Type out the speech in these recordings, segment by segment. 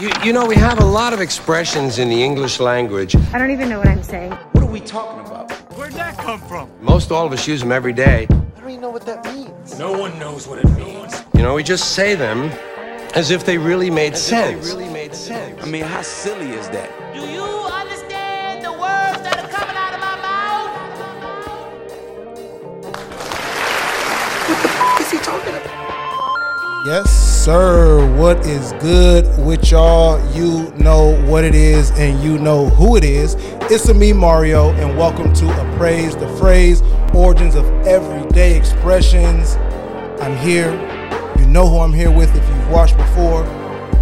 You, you know, we have a lot of expressions in the English language. I don't even know what I'm saying. What are we talking about? Where'd that come from? Most all of us use them every day. I don't even know what that means. No one knows what it means. You know, we just say them as if they really made As if they sense. really made sense. I mean, how silly is that? Do you understand the words that are coming out of my mouth? What's he talking about? Yes, sir. What is good with y'all? You know what it is, and you know who it is. It's a me, Mario, and welcome to Appraise the Phrase Origins of Everyday Expressions. I'm here. You know who I'm here with if you've watched before.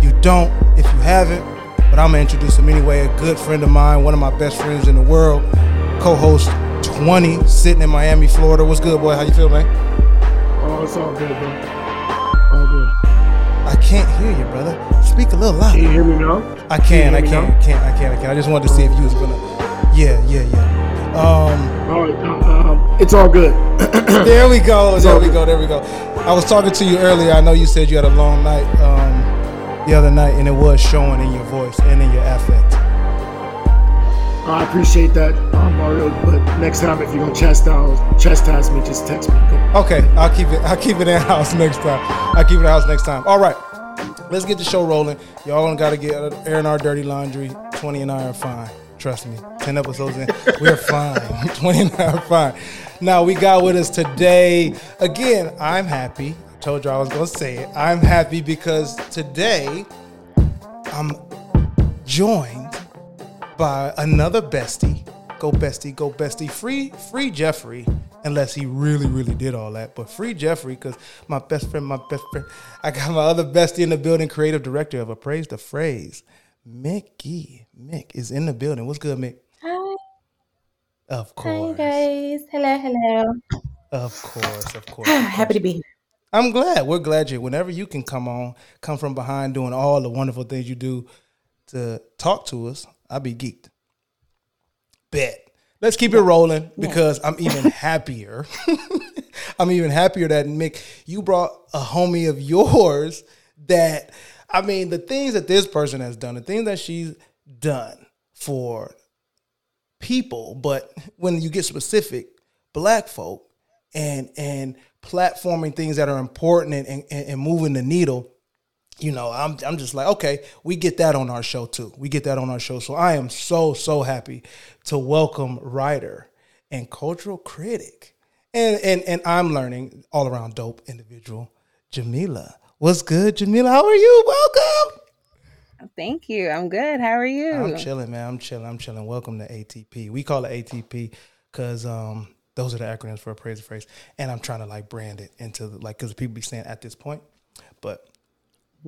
You don't if you haven't, but I'm gonna introduce him anyway. A good friend of mine, one of my best friends in the world, co-host 20, sitting in Miami, Florida. What's good, boy? How you feel, man? Oh, it's all good, bro. All good. I can't hear you, brother. Speak a little Can you hear me now? I can, I Can me can, I can, I can, I can. I just wanted to see if you was gonna. Yeah, yeah, yeah. Um, All right. Uh, um, it's all good. there we go, there we good. go, there we go. I was talking to you earlier. I know you said you had a long night um, the other night, and it was showing in your voice and in your affect. I appreciate that, uh, Mario. But next time, if you're gonna chastise chastise me, just text me. Okay? Okay, I'll keep it. I'll keep it in house next time. I'll keep it in house next time. All right, let's get the show rolling. Y'all got to get airing our dirty laundry. Twenty and I are fine. Trust me. Ten episodes in, we're fine. Twenty and I are fine. Now we got with us today. Again, I'm happy. I told you I was gonna say it. I'm happy because today I'm joined by another bestie. Go bestie, go bestie. Free, free Jeffrey, unless he really, really did all that. But free Jeffrey, because my best friend, my best friend. I got my other bestie in the building, creative director of Appraise the Phrase. Mickey. Mick is in the building. What's good, Mick? Hi, Of course. hi guys. Hello, hello. Of course, of course. of Happy to be here. I'm glad. We're glad you. Whenever you can come on, come from behind doing all the wonderful things you do to talk to us, I'll be geeked. Bet. Let's keep it rolling because I'm even happier. I'm even happier that Mick, you brought a homie of yours that I mean, the things that this person has done, the things that she's done for people, but when you get specific, black folk and and platforming things that are important and, and, and moving the needle, you know, I'm I'm just like, okay, we get that on our show too. We get that on our show. So I am so, so happy to welcome writer and cultural critic. And and and I'm learning all around dope individual, Jamila. What's good, Jamila? How are you? Welcome. Thank you. I'm good. How are you? I'm chilling, man. I'm chilling. I'm chilling. Welcome to ATP. We call it ATP because um, those are the acronyms for appraise the phrase. And I'm trying to like brand it into the, like because people be saying at this point, but.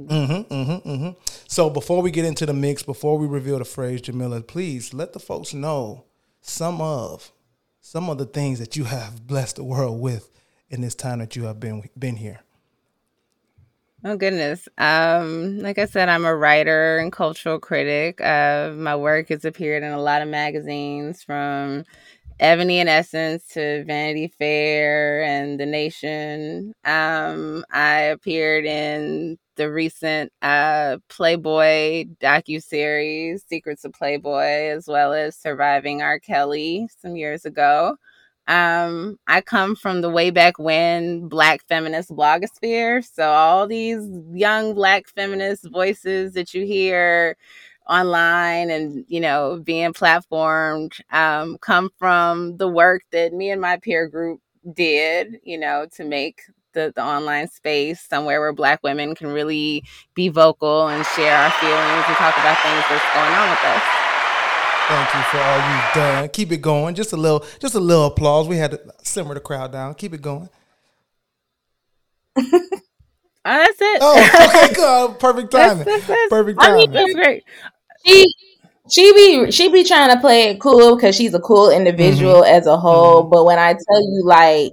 Mm-hmm, mm-hmm, mm-hmm. So before we get into the mix, before we reveal the phrase, Jamila, please let the folks know some of some of the things that you have blessed the world with in this time that you have been been here. Oh goodness. Um, like I said, I'm a writer and cultural critic. Uh, my work has appeared in a lot of magazines from Ebony and Essence to Vanity Fair and The Nation. Um, I appeared in the recent uh, Playboy docuseries, Secrets of Playboy, as well as Surviving R. Kelly some years ago. Um, I come from the way back when Black feminist blogosphere. So all these young Black feminist voices that you hear online and you know being platformed um, come from the work that me and my peer group did. You know to make the, the online space somewhere where Black women can really be vocal and share our feelings and talk about things that's going on with us. Thank you for all you've done. Keep it going. Just a little, just a little applause. We had to simmer the crowd down. Keep it going. Oh, that's it. Oh, okay, good. Perfect timing. that's- that's- Perfect I mean, timing. That's great. She she be she be trying to play it cool because she's a cool individual mm-hmm. as a whole. Mm-hmm. But when I tell you, like,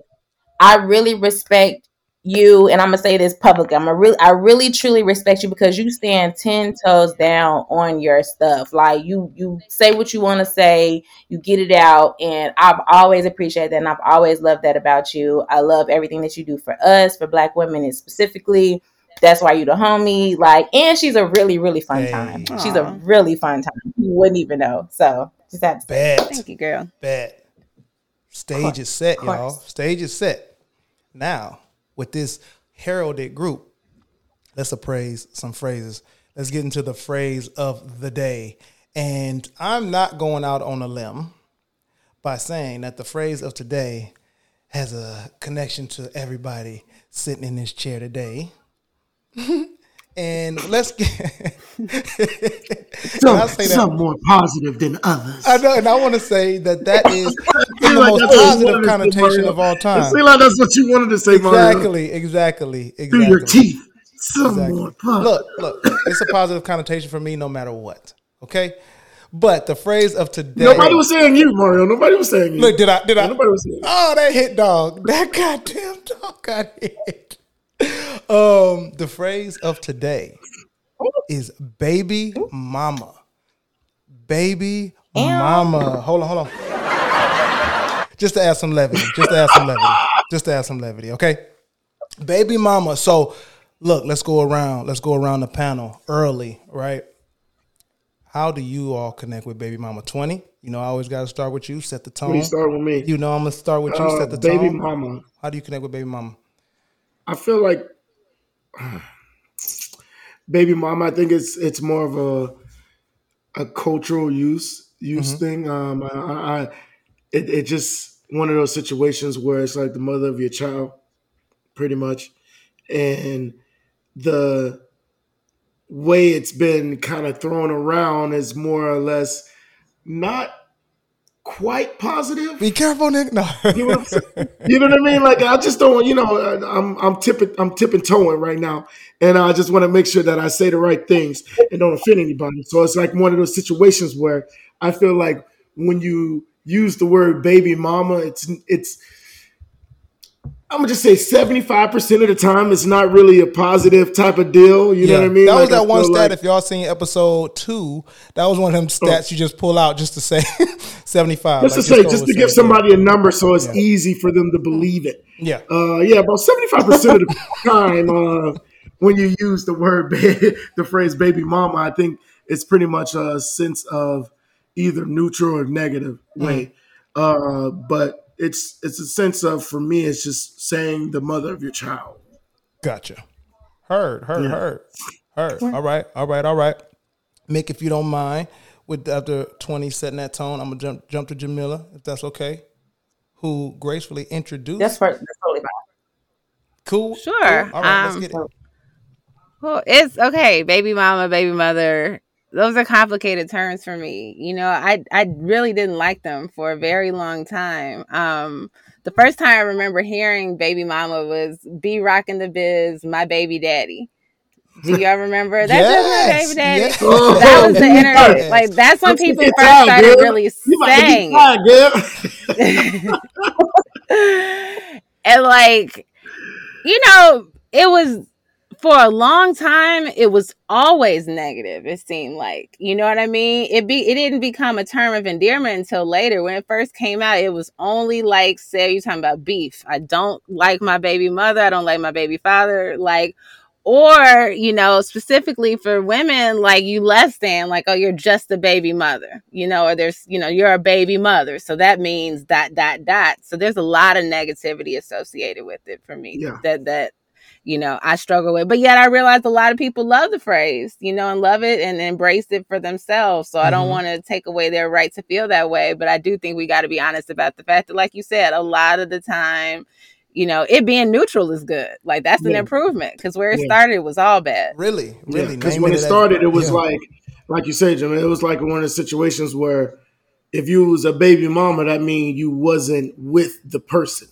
I really respect you, and I'm gonna say this publicly. I'm a really, I really truly respect you because you stand ten toes down on your stuff. Like you, you say what you want to say, you get it out, and I've always appreciated that, and I've always loved that about you. I love everything that you do for us, for Black women, and specifically that's why you the homie. Like, and she's a really, really fun Hey. time. She's a really fun time. You wouldn't even know. So just have to say. Bet. Thank you, girl. Bet. Stage is set, y'all. Stage is set. Now, with this heralded group, let's appraise some phrases. Let's get into the phrase of the day. And I'm not going out on a limb by saying that the phrase of today has a connection to everybody sitting in this chair today. And let's get Some, I some more positive than others. I know, and I want to say that that is the like most that's what you positive connotation of all time. seems like that's what you wanted to say, Mario. Exactly, exactly, exactly. Through your teeth. Some Exactly. more positive. Look, look, it's a positive connotation for me no matter what. Okay? But the phrase of today. Nobody was saying you, Mario. Nobody was saying you. Look, did I did I Nobody was saying you. Oh, that hit dog. That goddamn dog got hit. Um, the phrase of today is baby mama. Baby mama. Hold on, hold on. Just to add some levity. Just to add some levity. Just to add some levity, okay? Baby mama. So look, let's go around. Let's go around the panel early, right? How do you all connect with baby mama? 20? You know, I always gotta start with you, set the tone. When you start with me, You know, I'm gonna start with you. uh, set the baby tone. Baby mama. How do you connect with baby mama? I feel like baby mama. I think it's it's more of a a cultural use use Mm-hmm. thing. Um, I I- it it just one of those situations where it's like the mother of your child, pretty much, and the way it's been kind of thrown around is more or less not quite positive. Be careful, Nick. No. You know, what I'm saying? You know what I mean? Like I just don't, you know, I'm I'm tipping I'm tipping toeing right now, and I just want to make sure that I say the right things and don't offend anybody. So it's like one of those situations where I feel like when you use the word baby mama, it's it's I'm gonna just say 75 percent of the time it's not really a positive type of deal. You know what I mean? That was Like, I that one stat. like- if y'all seen episode two, that was one of them stats you just pull out just to say 75. just to say, just to give somebody a number so it's easy for them to believe it. Yeah. Uh, yeah, about seventy five percent of the time, uh, when you use the word ba- the phrase "baby mama," I think it's pretty much a sense of either neutral or negative way. Uh, but it's it's a sense of for me, it's just saying the mother of your child. Gotcha. Heard, heard, Yeah. heard, heard. All right, all right, all right. Mick, if you don't mind, with after 20 setting that tone, I'm gonna jump jump to Jamila, if that's okay. Who gracefully introduced That's, for, that's totally fine. cool. Sure. cool. All right, let's Um, get it. Well, it's okay. Baby mama, baby mother. Those are complicated terms for me. You know, I I really didn't like them for a very long time. Um, the first time I remember hearing baby mama was "B-Rock and the Bizz, my baby daddy." Do y'all remember that? Yes, was my baby daddy. yes. That was the internet. Yes. Like that's when people first tired, started girl. really You about to get saying. it. and like you know it was for a long time it was always negative it seemed like you know what i mean? It be it didn't become a term of endearment until later. When it first came out it was only like say you're talking about beef. I don't like my baby mother i don't like my baby father like or you know specifically for women like you less than like oh you're just a baby mother you know or there's you know you're a baby mother. So that means dot dot dot so there's a lot of negativity associated with it for me Yeah. that that you know i struggle with but yet i realize a lot of people love the phrase you know and love it and embrace it for themselves so i don't Mhm. want to take away their right to feel that way but i do think we got to be honest about the fact that like you said a lot of the time you know it being neutral is good like that's an improvement because where it Yeah. started was all bad Really, really. Because naming when it as- started, it was yeah. like, like you said, Jim, it was like one of the situations where if you was a baby mama, that means you wasn't with the person.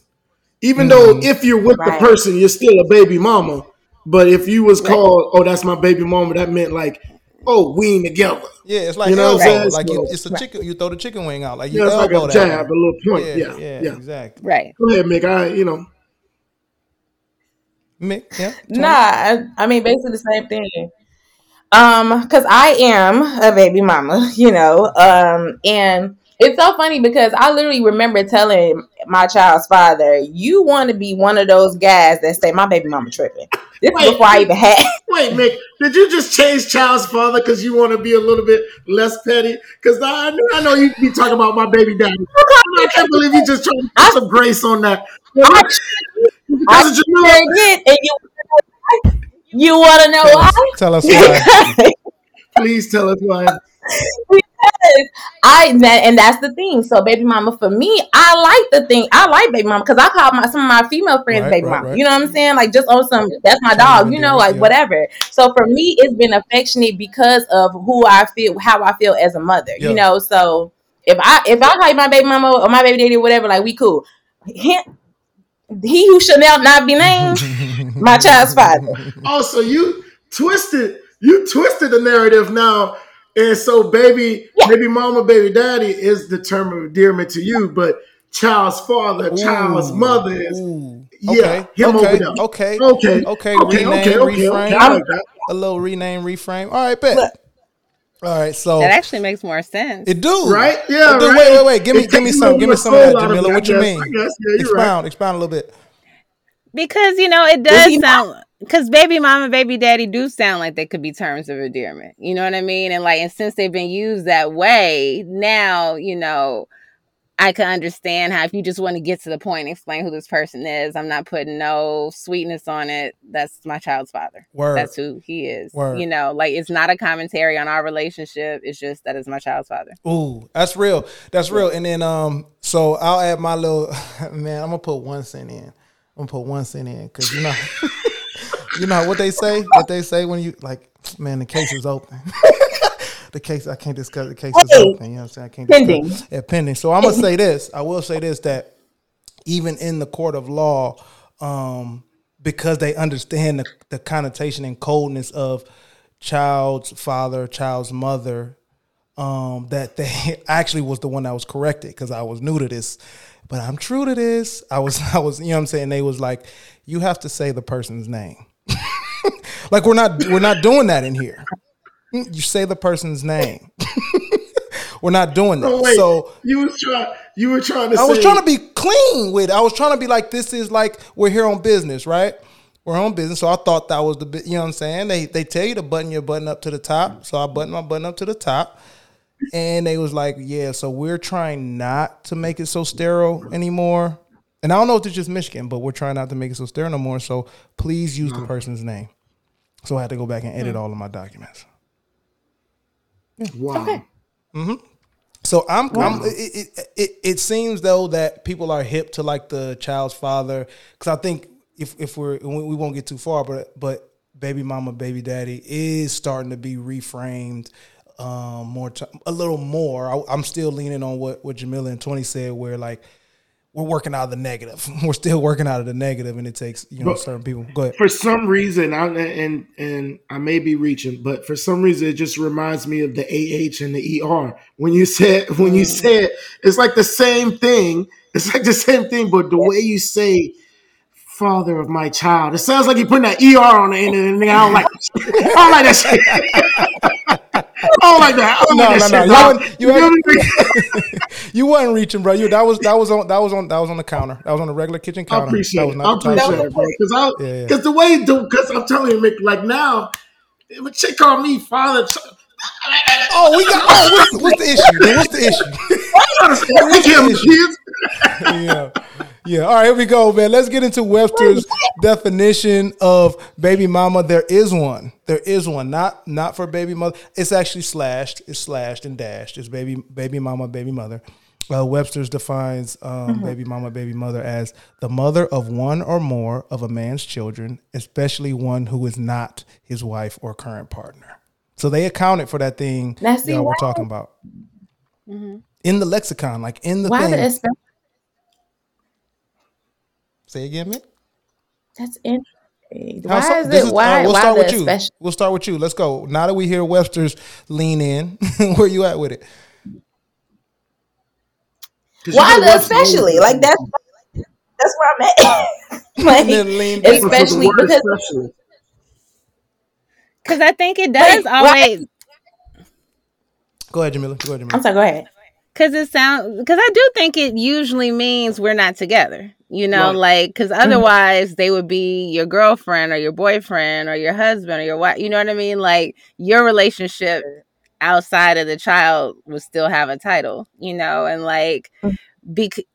Even though Mm-hmm. if you're with Right. the person, you're still a baby mama. But if you was called, oh, that's my baby mama, that meant like, oh, we ain't together. Yeah, it's like You know what I'm elbow. saying? Like you, So- it's a chicken. You throw the chicken wing out. Like you Yeah, it's like elbow a jab, one. a little point. Yeah, Yeah, yeah, yeah. exactly. right Go ahead, Mick. I, you know, Mick, yeah. Nah, I, I mean basically the same thing. Um, because I am a baby mama, you know. Um, and it's so funny because I literally remember telling my child's father, "You want to be one of those guys that say my baby mama tripping." This Wait. is before I even had. Wait, Mick, did you just change child's father because you want to be a little bit less petty? Because I, know- I know you be talking about my baby daddy. Oh, I can't believe you just trying to put some grace on that. I, Because of Jamila. sure and you you want to know why? Tell us why. Please tell us why. Because I that, and that's the thing. So baby mama for me, I like the thing. I like baby mama because I call my some of my female friends Right, baby right, mama. right. You know what I'm saying? Like just on some that's my dog. of You know, do, like yeah. whatever. So for me, it's been affectionate because of who I feel, how I feel as a mother. Yeah. You know, so if I if I call you my baby mama or my baby daddy or whatever, like we cool. He, he who shall now not be named, my child's father. Also, you twisted, you twisted the narrative now. And so baby, baby mama, baby daddy is the term of endearment to you, but child's father, child's mother is ooh. yeah, Okay, him okay, over there. okay, Okay, okay, okay, rename, okay, okay, reframe. okay. I like that. A little rename, reframe. All right, bet. Look. All right, so That actually makes more sense. it do Right? Yeah, do. right. Wait, wait, wait. Give me, It give me some. Give me some of that, soul of Jamila. it, I What you guess, mean? I guess. Yeah, you're right. expound, expound a little bit. Because you know it Does does he sound because baby mom and baby daddy do sound like they could be terms of endearment. You know what I mean? And like, and since they've been used that way, now you know I can understand how if you just want to get to the point and explain who this person is, I'm not putting no sweetness on it. That's my child's father. Word. That's who he is. Word. You know, like it's not a commentary on our relationship. It's just that is my child's father. Ooh, that's real. That's real. And then um, so I'll add my little man. I'm gonna put one cent in. I'm gonna put one cent in because you know, you know what they say. What they say when you like, man, the case is open. the case I can't discuss. The case is open. You know what I'm saying? I can't discuss- Pending. Yeah, pending. So I'm gonna say this. I will say this that even in the court of law, um, because they understand the, the connotation and coldness of child's father, child's mother, um, that they actually was the one that was corrected because I was new to this, but I'm true to this. I was, I was, you know what I'm saying? They was like, you have to say the person's name. like we're not, we're not doing that in here. You say the person's name. we're not doing that. Oh, wait, So you was trying, you were trying to I was trying to be clean with it. I was trying to be like, this is like we're here on business, right? We're on business. So I thought that was the bit, you know what I'm saying? They they tell you to button your button up to the top. So I buttoned my button up to the top. And they was like, yeah, so we're trying not to make it so sterile anymore. And I don't know if it's just Michigan, but we're trying not to make it so sterile no more. So please use the person's name. So I had to go back and edit all of my documents. wow. So I'm, I'm it, it, it, it seems though that people are hip to like the child's father because I think if if we're we we won't get too far, but but baby mama, baby daddy is starting to be reframed um, more t- a little more. I, I'm still leaning on what what Jamila and Twenty said, where like we're working out of the negative. We're still working out of the negative, and it takes you know But- certain people. Go ahead. For some reason, I, and and I may be reaching, but for some reason, it just reminds me of the AH and the ER. When you said when you said it's like the same thing. It's like the same thing, but the way you say "father of my child," it sounds like you're putting that ER on the end of it. And I don't like. I don't like that shit. Don't like that. No, like no, that no. shit, You you mean? You wasn't reaching, bro. You that was that was on that was on that was on the counter. That was on the regular kitchen counter. I appreciate it. I not the top appreciate it, bro. Because I, Yeah, yeah. because the way because I'm telling you, Mick, like now, if a chick call me father, ch- Oh, we got. Oh, what's, what's the issue? man? What's the issue? At him, kids. yeah, yeah. All right, here we go, man. Let's get into Webster's definition of baby mama. There is one. There is one. Not not for baby mother. It's actually slashed. It's slashed and dashed. It's baby baby mama, baby mother. Uh, Webster's defines um, baby mama, baby mother as the mother of one or more of a man's children, especially one who is not his wife or current partner. So they accounted for that thing Now, see, y'all were why- talking about mm-hmm. in the lexicon, like in the Why thing. the especially? Say again, man. That's interesting. How Why so- is this it? Why? right, we'll why start the with you. especially? We'll start with you. Let's go. Now that we hear Webster's lean in, where you at with it? Why the especially? Like that's that's where I'm at. like, And then lean that. deeper. especially For the word because especially. Because I think it does Wait, why- always. Go ahead, Jamila. Go ahead, Jamila. I'm sorry. Go ahead. Cause it sounds, cause I do think it usually means we're not together, you know, Right. like, cause mm-hmm. otherwise they would be your girlfriend or your boyfriend or your husband or your wife, you know what I mean? Like your relationship outside of the child would still have a title, you know, and like, mm. bec-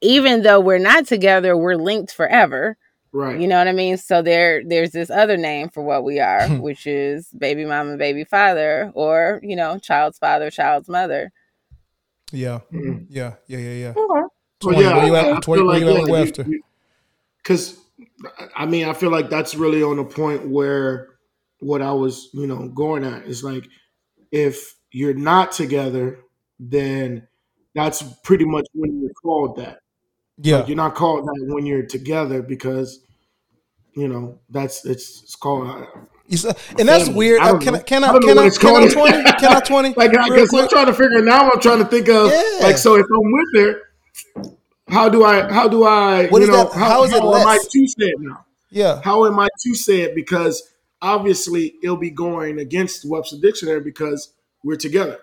even though we're not together, we're linked forever. Right. You know what I mean? So there there's this other name for what we are, which is baby mama, and baby father, or, you know, child's father, child's mother. Yeah, Mhm. yeah, yeah, yeah, yeah. Okay. Well, Twenty, where you at? I Twenty, feel where like, you at yeah, with you- Webster? Cause I mean, I feel like that's really on the point where what I was, you know, going at is like if you're not together, then that's pretty much when you're called that. Yeah, Like, you're not called that when you're together because you know that's it's it's called. uh, You said- and that's family. weird. I Uh, can. I can I can I can I twenty? Can I twenty? Like, I guess I'm trying to figure now. I'm trying to think of Yeah. like so if I'm with her, how do I how do I What you is know that- how, how is it how am I less? to say it now? Yeah, How am I to say it? Because obviously it'll be going against Webster Dictionary because we're together.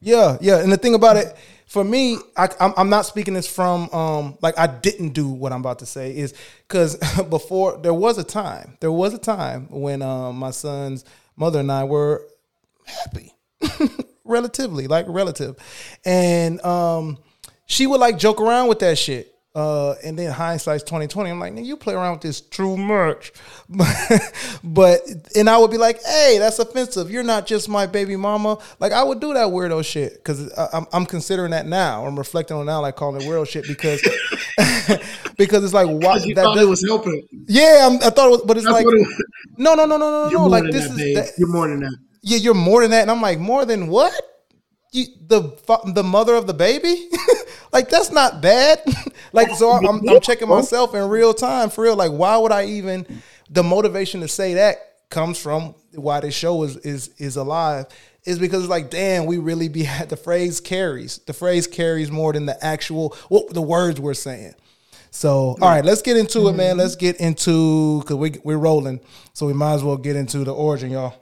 Yeah, yeah, and the thing about it, for me, I, I'm, I'm not speaking this from um like I didn't do what I'm about to say is because before there was a time, there was a time when um my son's mother and I were happy, relatively like relative, and um she would like joke around with that shit. Uh, and then hindsight's twenty twenty. I'm like, "Nigga, you play around with this too much, but and I would be like, hey, that's offensive. You're not just my baby mama. Like I would do that weirdo shit because I'm I'm considering that now. I'm reflecting on now, like calling it weirdo shit because because it's like why you that thought it was helping. yeah, I'm, I thought it was, but it's That's like it- no, no, no, no, no, no. Like this is that, You're more than that. yeah, you're more than that. And I'm like, more than what? You, the the mother of the baby? like that's not bad. like so, I'm, I'm checking myself in real time for real. Like, why would I even? The motivation to say that comes from why this show is is is alive. Is because it's like, damn, we really be at the phrase carries. The phrase carries more than the actual what the words we're saying. So, all right, let's get into it, man. Mm-hmm. Let's get into because we we're rolling, so we might as well get into the origin, y'all.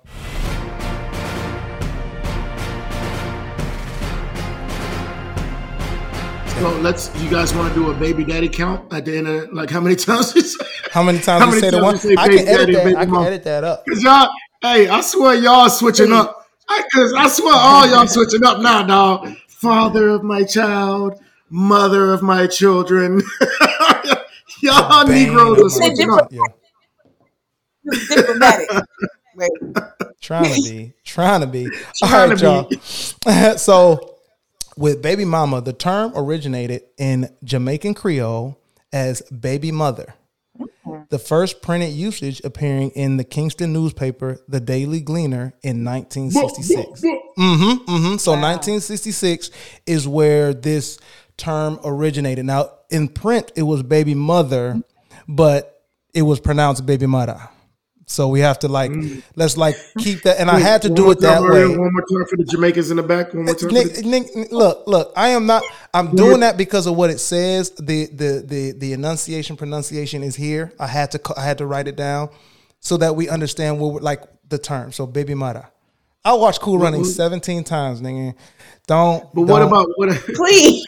So let's. You guys want to do a baby daddy count at the end of like how many times? you say- How many times How you many say the times one? you say I can edit daddy, that. I can mom? edit that up. Cause y'all, hey, I swear y'all switching up. I, Cause I swear all y'all switching up now, dog. Father of my child, mother of my children. y'all Bang Negroes are switching up. Yeah, Diplomatic. Wait. trying to be, trying to be. All Trying right, to y'all. so, with baby mama, the term originated in Jamaican Creole as baby mother. The first printed usage appearing in the Kingston newspaper, The Daily Gleaner, in 1966. Mm-hmm. Mm-hmm. So 1966 is where this term originated. Now, in print, it was baby mother, but it was pronounced baby mother. So we have to like mm. let's like keep that. And I had to One do it that way. One more time for the Jamaicans in the back. One more time. Nick, the, Nick, Nick, look, look. I am not. I'm doing that because of what it says. The the the the enunciation pronunciation is here. I had to I had to write it down so that we understand what we're- like the term. So baby mother. I watched Cool Running mm-hmm. 17 times, nigga. Don't. but what don't- about what? Please.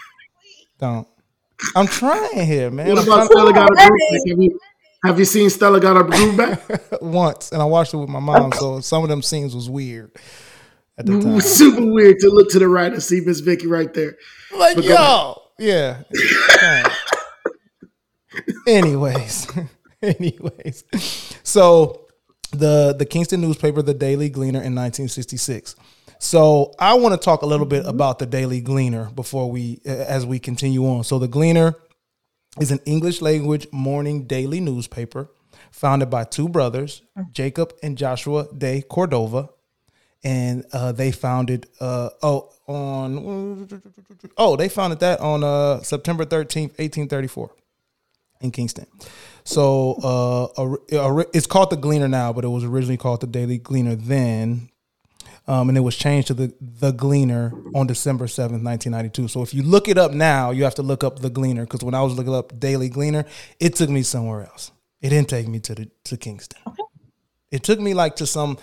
Don't. I'm trying here, man. What I'm about trying Stella got a groove back? Have you, seen Stella got a groove back? once, and I watched it with my mom. So some of them scenes was weird at the time. Super weird to look to the right and see Miss Vicky right there. Like, But yo, yeah. Anyways, anyways, so the the Kingston newspaper, the Daily Gleaner, in 1966. So I want to talk a little bit mm-hmm. about the Daily Gleaner before we, as we continue on. So the Gleaner is an English language morning daily newspaper founded by two brothers, Jacob and Joshua de Cordova. And uh, they founded, uh, oh, on, oh, they founded that on uh, September 13th, 1834 in Kingston. So uh, it's called the Gleaner now, but it was originally called the Daily Gleaner then. Um, and it was changed to the the Gleaner on December seventh, nineteen ninety two. So if you look it up now, you have to look up the Gleaner because when I was looking up Daily Gleaner, it took me somewhere else. It didn't take me to the to Kingston. It took me like to some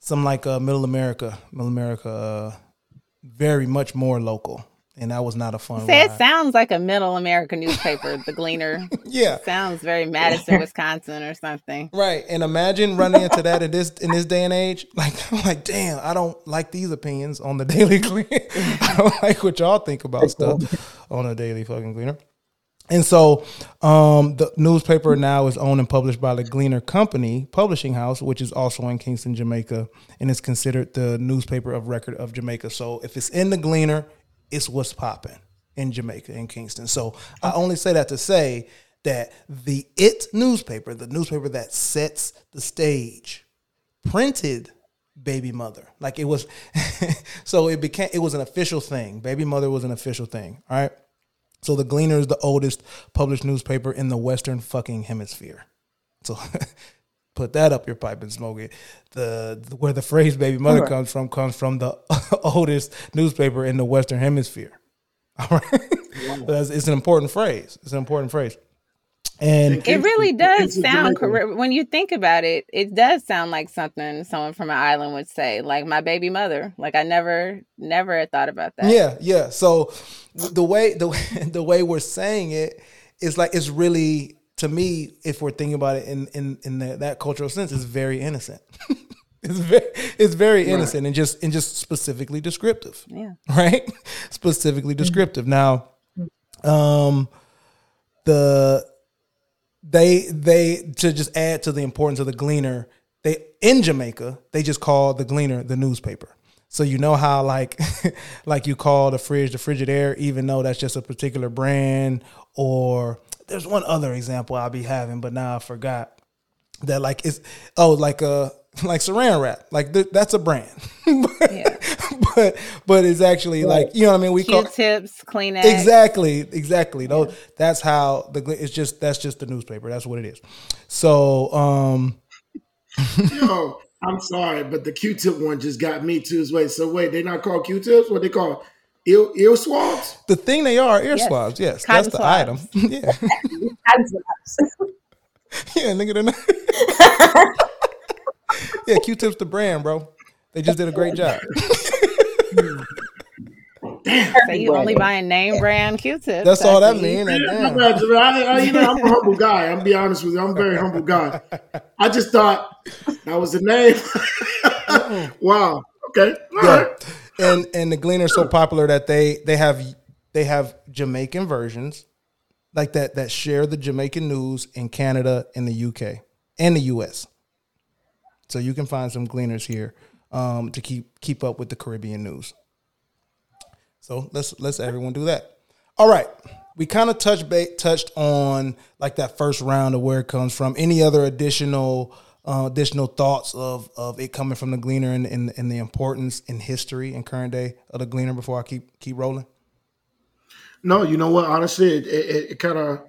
some like uh, Middle America, Middle America, uh, very much more local. And that was not a fun. Say it sounds like a middle America newspaper, the Gleaner. Yeah, sounds very Madison, Wisconsin, or something. Right, and imagine running into that in this in this day and age. Like, I'm like, damn, I don't like these opinions on the Daily Gleaner. I don't like what y'all think about stuff on the Daily fucking Gleaner. And so, um, the newspaper now is owned and published by the Gleaner Company Publishing House, which is also in Kingston, Jamaica, and is considered the newspaper of record of Jamaica. So, if it's in the Gleaner, it's what's popping in Jamaica, in Kingston. So, I oh. only say that to say that the It newspaper, the newspaper that sets the stage, printed Baby Mother. Like it was, so it became it was an official thing. Baby Mother was an official thing. All right. So the Gleaner is the oldest published newspaper in the Western fucking hemisphere. So put that up your pipe and smoke it. The where the phrase "baby mother" Alright. comes from comes from the oldest newspaper in the Western hemisphere. All right, That's- it's an important phrase. It's an important phrase. And It really does sound correct. When you think about it, it does sound like something someone from an island would say, like my baby mother. Like I never, never thought about that. Yeah, yeah. So the way the way- the way we're saying it is like it's really to me, if we're thinking about it in in in the, that cultural sense, it's very innocent. it's very it's very innocent and just and just specifically descriptive. Yeah. Right? specifically descriptive. Now, um, the they they to just add to the importance of the Gleaner. They in Jamaica they just call the Gleaner the newspaper. So you know how like like you call the fridge the Frigidaire, even though that's just a particular brand. Or there's one other example I'll be having, but now I forgot that like it's oh like uh like Saran wrap like th- that's a brand, Yeah. but but it's actually like you know what I mean. We call Q-tips, Kleenex. Exactly, exactly. Those that's how the it's just that's just the newspaper. That's what it is. So um Yo, I'm sorry, but the Q-tip one just got me too. Wait, so wait, they not called Q-tips? What they call ear ear swabs? the thing they are ear Yes. swabs. Yes, Cotton that's the swabs. item. yeah, yeah, nigga. they're not- yeah, Q-tips the brand, bro. They just did a great job. So you only buying name brand Q-tips. That's all that means. you- Like, I, I, I- you know, I'm a humble guy. I'm be honest with you. I'm a very humble guy. I just thought that was the name. Oh. wow. Okay. All Yeah. right. And and the Gleaner is so popular that they they have they have Jamaican versions like that that share the Jamaican news in Canada and the UK and the US. So you can find some Gleaners here um, to keep keep up with the Caribbean news. So let's let's everyone do that. All right. We kind of touched touched on like that first round of where it comes from. Any other additional uh, additional thoughts of of it coming from the Gleaner and, and and the importance in history and current day of the Gleaner before I keep keep rolling? No, you know what? Honestly, it, it, it kind of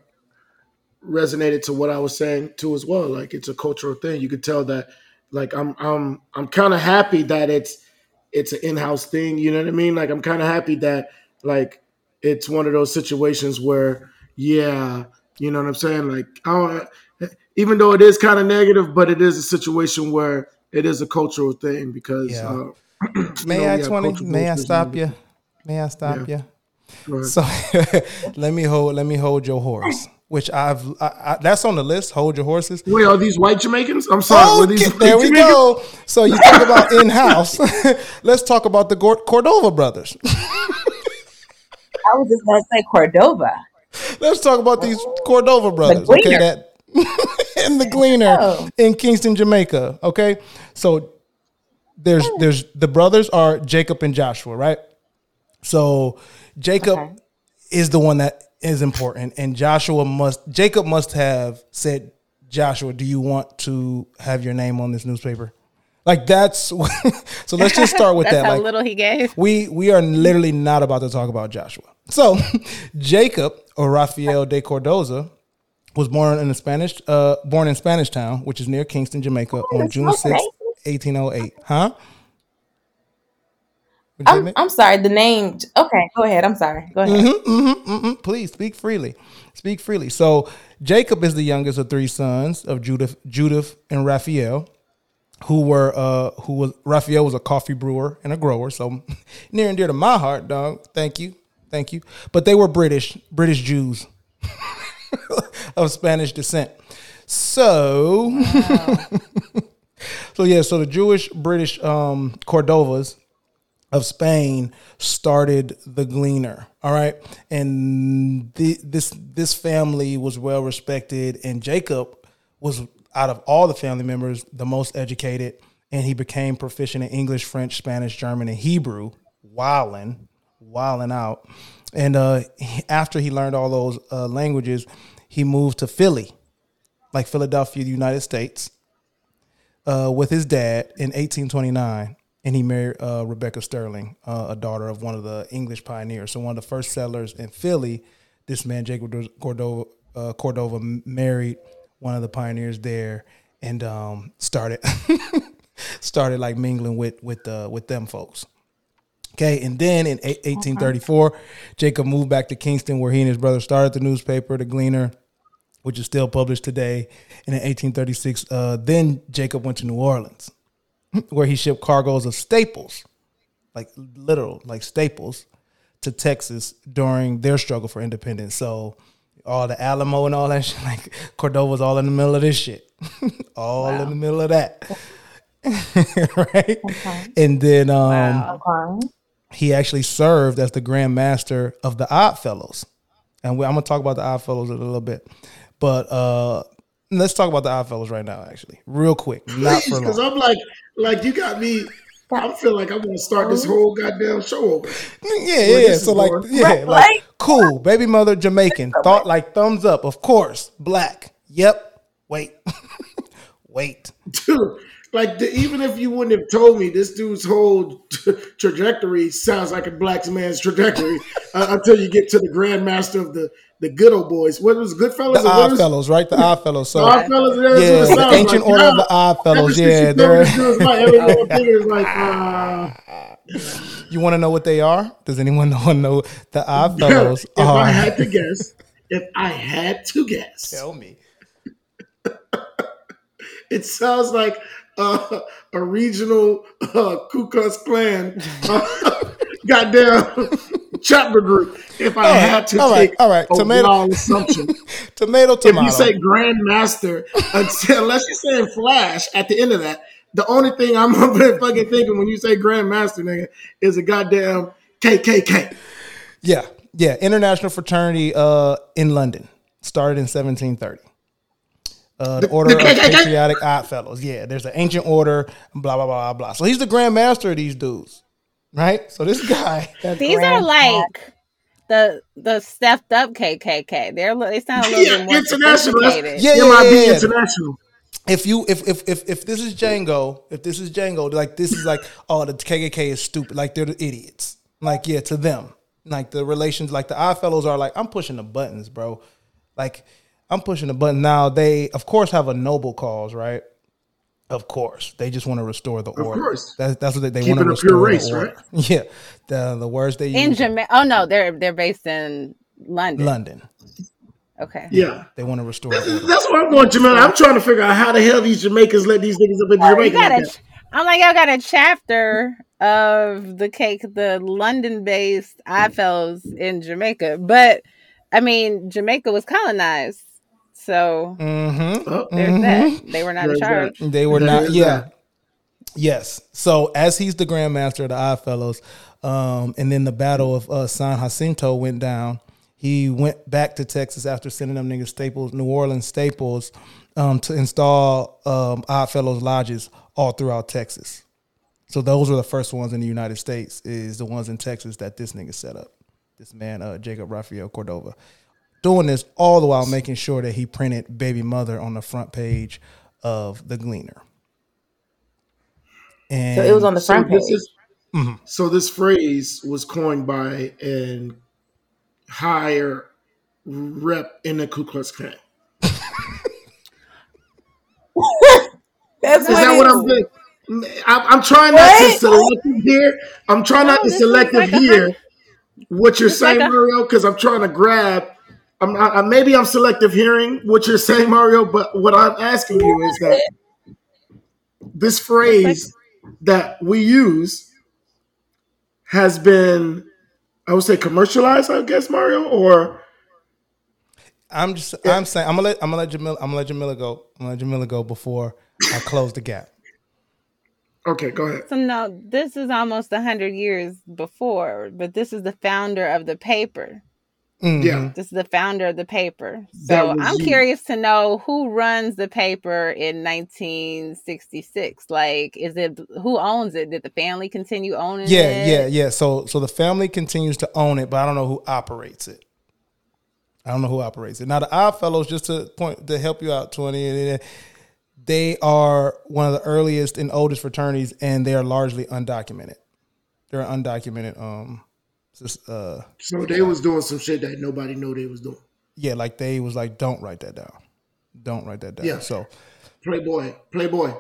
resonated to what I was saying too as well. Like it's a cultural thing. You could tell that. Like I'm I'm I'm kind of happy that it's it's an in-house thing. You know what I mean? Like I'm kind of happy that like it's one of those situations where yeah, you know what I'm saying? Like I don't, even though it is kind of negative, but it is a situation where it is a cultural thing because. Yeah. Uh, May know, I twenty? May I stop you? May I stop Yeah. you? So let me hold let me hold your horse, which I've I, I, that's on the list. Hold your horses. Wait, are these white Jamaicans? I'm sorry. were these Okay, there we Jamaicans? go. So you talk about in house. Let's talk about the Cordova brothers. I was just gonna say Cordova. Let's talk about these Cordova brothers. Okay, that in the Gleaner Oh. in Kingston, Jamaica. Okay, so there's hmm. there's the brothers are Jacob and Joshua, right? So Jacob Okay. is the one that is important, and Joshua must Jacob must have said, Joshua, do you want to have your name on this newspaper? Like that's so. Let's just start with that. how Like, little he gave. we we are literally not about to talk about Joshua. So Jacob or Rafael de Cordoza was born in the Spanish uh born in Spanish Town, which is near Kingston, Jamaica, on June 6, 1808. Huh? What'd you say, I'm, I'm sorry. The name. Okay, go ahead. I'm sorry. Go ahead. Mm, Please speak freely. Speak freely. So Jacob is the youngest of three sons of Judith, Judith and Raphael, who were uh who was Raphael was a coffee brewer and a grower. So near and dear to my heart, dog. Thank you. Thank you. But they were British, British Jews of Spanish descent. So, so yeah, so the Jewish British um, Cordovas of Spain started the Gleaner. All right, and the, this this family was well respected, and Jacob was out of all the family members the most educated, and he became proficient in English, French, Spanish, German, and Hebrew. Wilding, wilding out, and uh, after he learned all those uh, languages, he moved to Philly, like Philadelphia, United States, uh, with his dad in 1829, and he married uh, Rebecca Sterling, uh, a daughter of one of the English pioneers. So one of the first settlers in Philly, this man Jacob Cordova, uh, Cordova married one of the pioneers there, and um, started started like mingling with with with them folks. Okay, and then in eight- 1834, Jacob moved back to Kingston, where he and his brother started the newspaper, The Gleaner, which is still published today. And in 1836, uh, then Jacob went to New Orleans, where he shipped cargoes of staples, like literal, like staples, to Texas during their struggle for independence. So all the Alamo and all that shit, like Cordova's all in the middle of this shit, all in the middle of that, right? And then um, Okay. He actually served as the Grand Master of the Odd Fellows. And we, I'm going to talk about the Odd Fellows in a little bit. But uh, let's talk about the Odd Fellows right now, actually, real quick. Not for Because. I'm like, like you got me. I feel like I'm gonna start this whole goddamn show over. Yeah, yeah, yeah. So, like, going. yeah, like, cool. Baby mother, Jamaican. Thought like thumbs up, of course. Black. Yep. Wait. Wait. Dude, like the, even if you wouldn't have told me this dude's whole trajectory sounds like a black man's trajectory uh, until you get to the grandmaster of the the good old boys. What was Goodfellas? The or Odd Fellows, right? The Odd Fellows. So, The Odd what yeah, the sounds ancient like. order of the Odd Fellows. Yeah, you they're. this dude was like, every little thing is like, uh, You want to know what they are? Does anyone know, know the Odd Fellows? if Fellows I had to guess, if I had to guess, Tell me. it sounds like uh, a regional uh, Ku Klux Klan uh, goddamn chapter group. If I All had to all right, take all right. a Tomato- assumption, Tomato, tomato. if you say Grandmaster, unless you're saying Flash at the end of that, the only thing I'm fucking thinking when you say Grandmaster, nigga, is a goddamn KKK. Yeah, yeah. International fraternity uh, in London started in 1730. Uh, the, Order the of Patriotic Odd Fellows. Yeah, there's an ancient order. Blah blah blah blah blah. So he's the grand master of these dudes, right? So this guy, These are like the the stepped up KKK. They're they sound a little Yeah, bit more international. Yeah, yeah, MIB yeah, yeah. International. if you if if if if this is Django, if this is Django, like this is like oh the KKK is stupid, like they're the idiots. Like yeah, to them, like the relations, like the Odd Fellows are like I'm pushing the buttons, bro. Like I'm pushing the button now. They of course have a noble cause, right? Of course, they just want to restore the order. course. that's that's what they, they Keep want to it a pure restore the race, order. Yeah, the the words they In use Jamaica. Oh no, they're they're based in London. London. Okay. Yeah. They want to restore the order. That's what I'm going, Jamaica. I'm trying to figure out how the hell these Jamaicans let these niggas up in Oh, Jamaica. like a, that. I'm like, y'all got a chapter of the cake, the London-based Oddfellows in Jamaica, but I mean, Jamaica was colonized, so Mm-hmm. Oh, there's that. They were not in charge. They were not. Yeah. Yes. So as he's the grandmaster of the Odd Fellows, um, and then the battle of uh, San Jacinto went down. He went back to Texas after sending them niggas staples, New Orleans staples, um, to install um, Odd Fellows lodges all throughout Texas. So those were the first ones in the United States. Is the ones in Texas that this nigga set up. This man, uh, Jacob Rafael Cordova, doing this all the while making sure that he printed "Baby Mother" on the front page of the Gleaner. And So it was on the So front this page. is so this phrase was coined by an higher rep in the Ku Klux Klan. That's Is that what I'm doing? I'm, I'm trying not to What? selective here. I'm trying not No, to this selective like a here. What you're It's like saying, a- Mario? Because I'm trying to grab. I'm, I, I- maybe I'm selective hearing what you're saying, Mario. But what I'm asking you is that this phrase that we use has been I would say commercialized, I guess, Mario, or I'm just I'm saying I'm gonna let I'm gonna let Jamila I'm gonna let Jamila go. I'm gonna let Jamila go before I close the gap. okay, go ahead. So no, this is almost a hundred years before, but this is the founder of the paper. Yeah. This is the founder of the paper. So I'm you. curious to know who runs the paper in 1966. Like, is it who owns it? Did the family continue owning Yeah, it? yeah, yeah. Yeah. So so the family continues to own it, but I don't know who operates it. I don't know who operates it. Now the Odd Fellows, just to point to help you out, twenty. They are one of the earliest and oldest fraternities, and they are largely undocumented. They're undocumented. Um, just, uh, So they was doing some shit that nobody knew they was doing. yeah, like they was like, don't write that down. Don't write that down. Yeah. So Playboy, Playboy.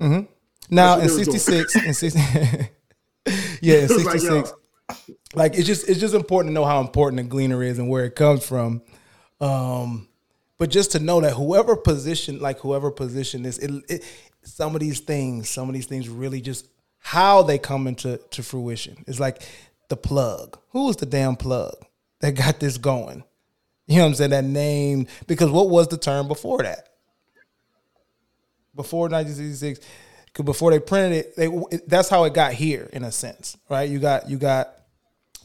Mm-hmm. now in what they was doing. '66, in 60, yeah, in It was like, '66, like, it's just it's just important to know how important the gleaner is and where it comes from. Um, but just to know that whoever position, like whoever position this, it, it some of these things, some of these things really just how they come into to fruition. It's like the plug. Who was the damn plug that got this going? You know what I'm saying? That name because what was the term before that? Before 1966, 'cause before they printed it, they it, that's how it got here in a sense, right? You got you got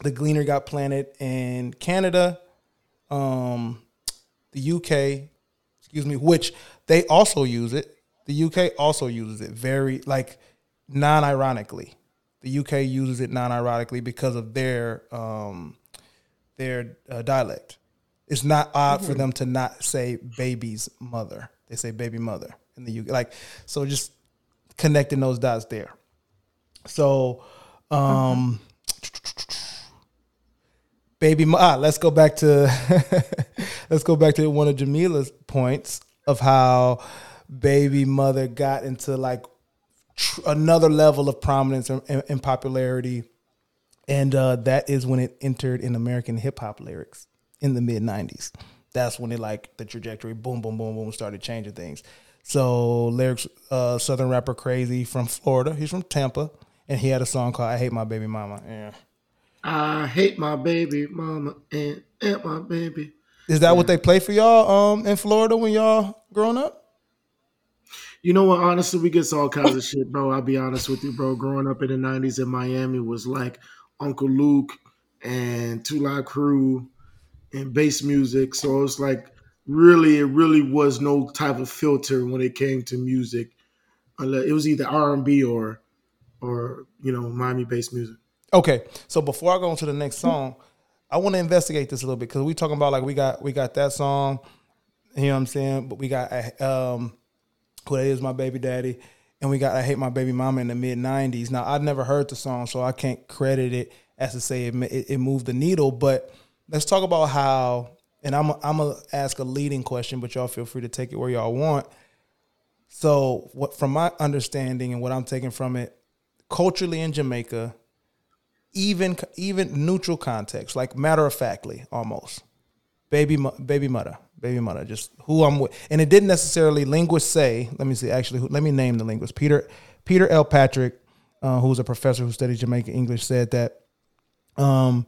the Gleaner got planted in Canada, um, the UK, excuse me, which they also use it. The UK also uses it very like non-ironically. The UK uses it non-ironically because of their um, their uh, dialect. It's not odd for them to not say baby's mother. They say baby mother in the UK. Like so, just connecting those dots there. So, um, baby. Ah, let's go back to let's go back to one of Jamila's points of how baby mother got into like tr- another level of prominence and, and- and popularity, and uh, that is when it entered in American hip hop lyrics in the mid '90s. That's when it like the trajectory, boom, boom, boom, boom, started changing things. So lyrics, uh, Southern rapper Crazy from Florida. He's from Tampa, and he had a song called "I Hate My Baby Mama." Yeah. I hate my baby mama and, and my baby. Is that what they play for y'all um in Florida when y'all growing up? You know what? Honestly, we get all kinds of shit, bro. I'll be honest with you, bro. Growing up in the '90s in Miami was like Uncle Luke and Live Crew and bass music. So it's like really, it really was no type of filter when it came to music. It was either R and B or, or you know, Miami bass music. Okay, so before I go on to the next song, I want to investigate this a little bit because we talking about like we got we got that song, you know what I'm saying? But we got um, who that is my baby daddy, and we got I hate my baby mama in the mid '90s. Now I've never heard the song, so I can't credit it as to say it it, it moved the needle. But let's talk about how, and I'm I'm gonna ask a leading question, but y'all feel free to take it where y'all want. So, what from my understanding and what I'm taking from it, culturally in Jamaica, even even neutral context, like matter of factly, almost baby baby mother, baby mother, just who I'm with, and it didn't necessarily linguists say. Let me see, actually, let me name the linguist. Peter Peter L. Patrick, uh, who's a professor who studied Jamaican English, said that um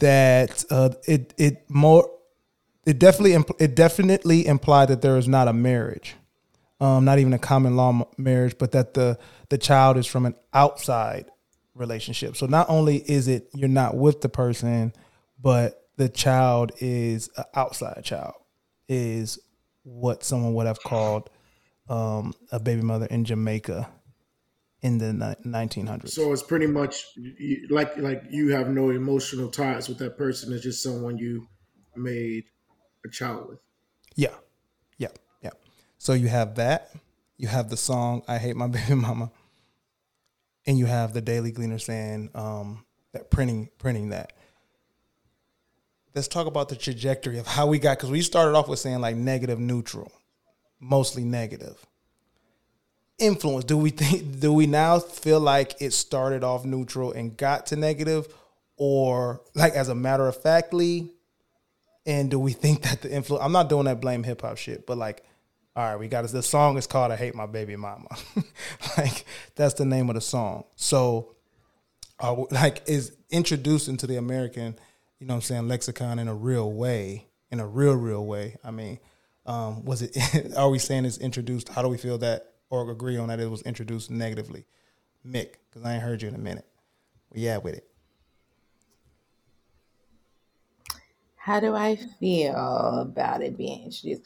that uh, it it more it definitely impl- it definitely implied that there is not a marriage um, not even a common law marriage, but that the the child is from an outside relationship. So not only is it you're not with the person, but the child is an outside child, is what someone would have called um, a baby mother in Jamaica in the 1900s. So it's pretty much like like you have no emotional ties with that person. It's just someone you made a child with. Yeah. Yeah. Yeah. So you have that. You have the song I Hate My Baby Mama. And you have the Daily Gleaner saying um, that printing printing that. Let's talk about the trajectory of how we got because we started off with saying like negative neutral, mostly negative. Influence. Do we think do we now feel like it started off neutral and got to negative? Or like as a matter of factly, and do we think that the influence? I'm not doing that blame hip hop shit, but like, all right, we got this. The song is called "I Hate My Baby Mama." like that's the name of the song. So are like is introduced into the American, you know what I'm saying, lexicon in a real way, in a real, real way. I mean, um, was it are we saying it's introduced? How do we feel that or agree on that it was introduced negatively? Mick, because I ain't heard you in a minute. You at with it? How do I feel about it being introduced?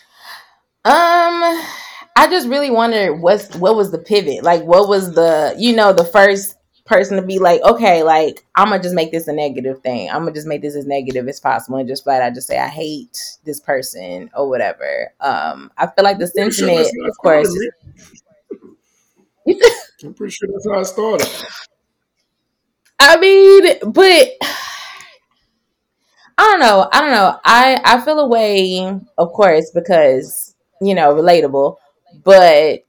Um, I just really wonder what's what was the pivot? Like, what was the you know the first person to be like, okay, like I'm gonna just make this a negative thing. I'm gonna just make this as negative as possible, and just flat I just say I hate this person or whatever. Um, I feel like the I'm sure sentiment, it of course. I'm pretty sure that's how I started. I mean, but I don't know. I don't know. I I feel a way, of course, because you know, relatable. But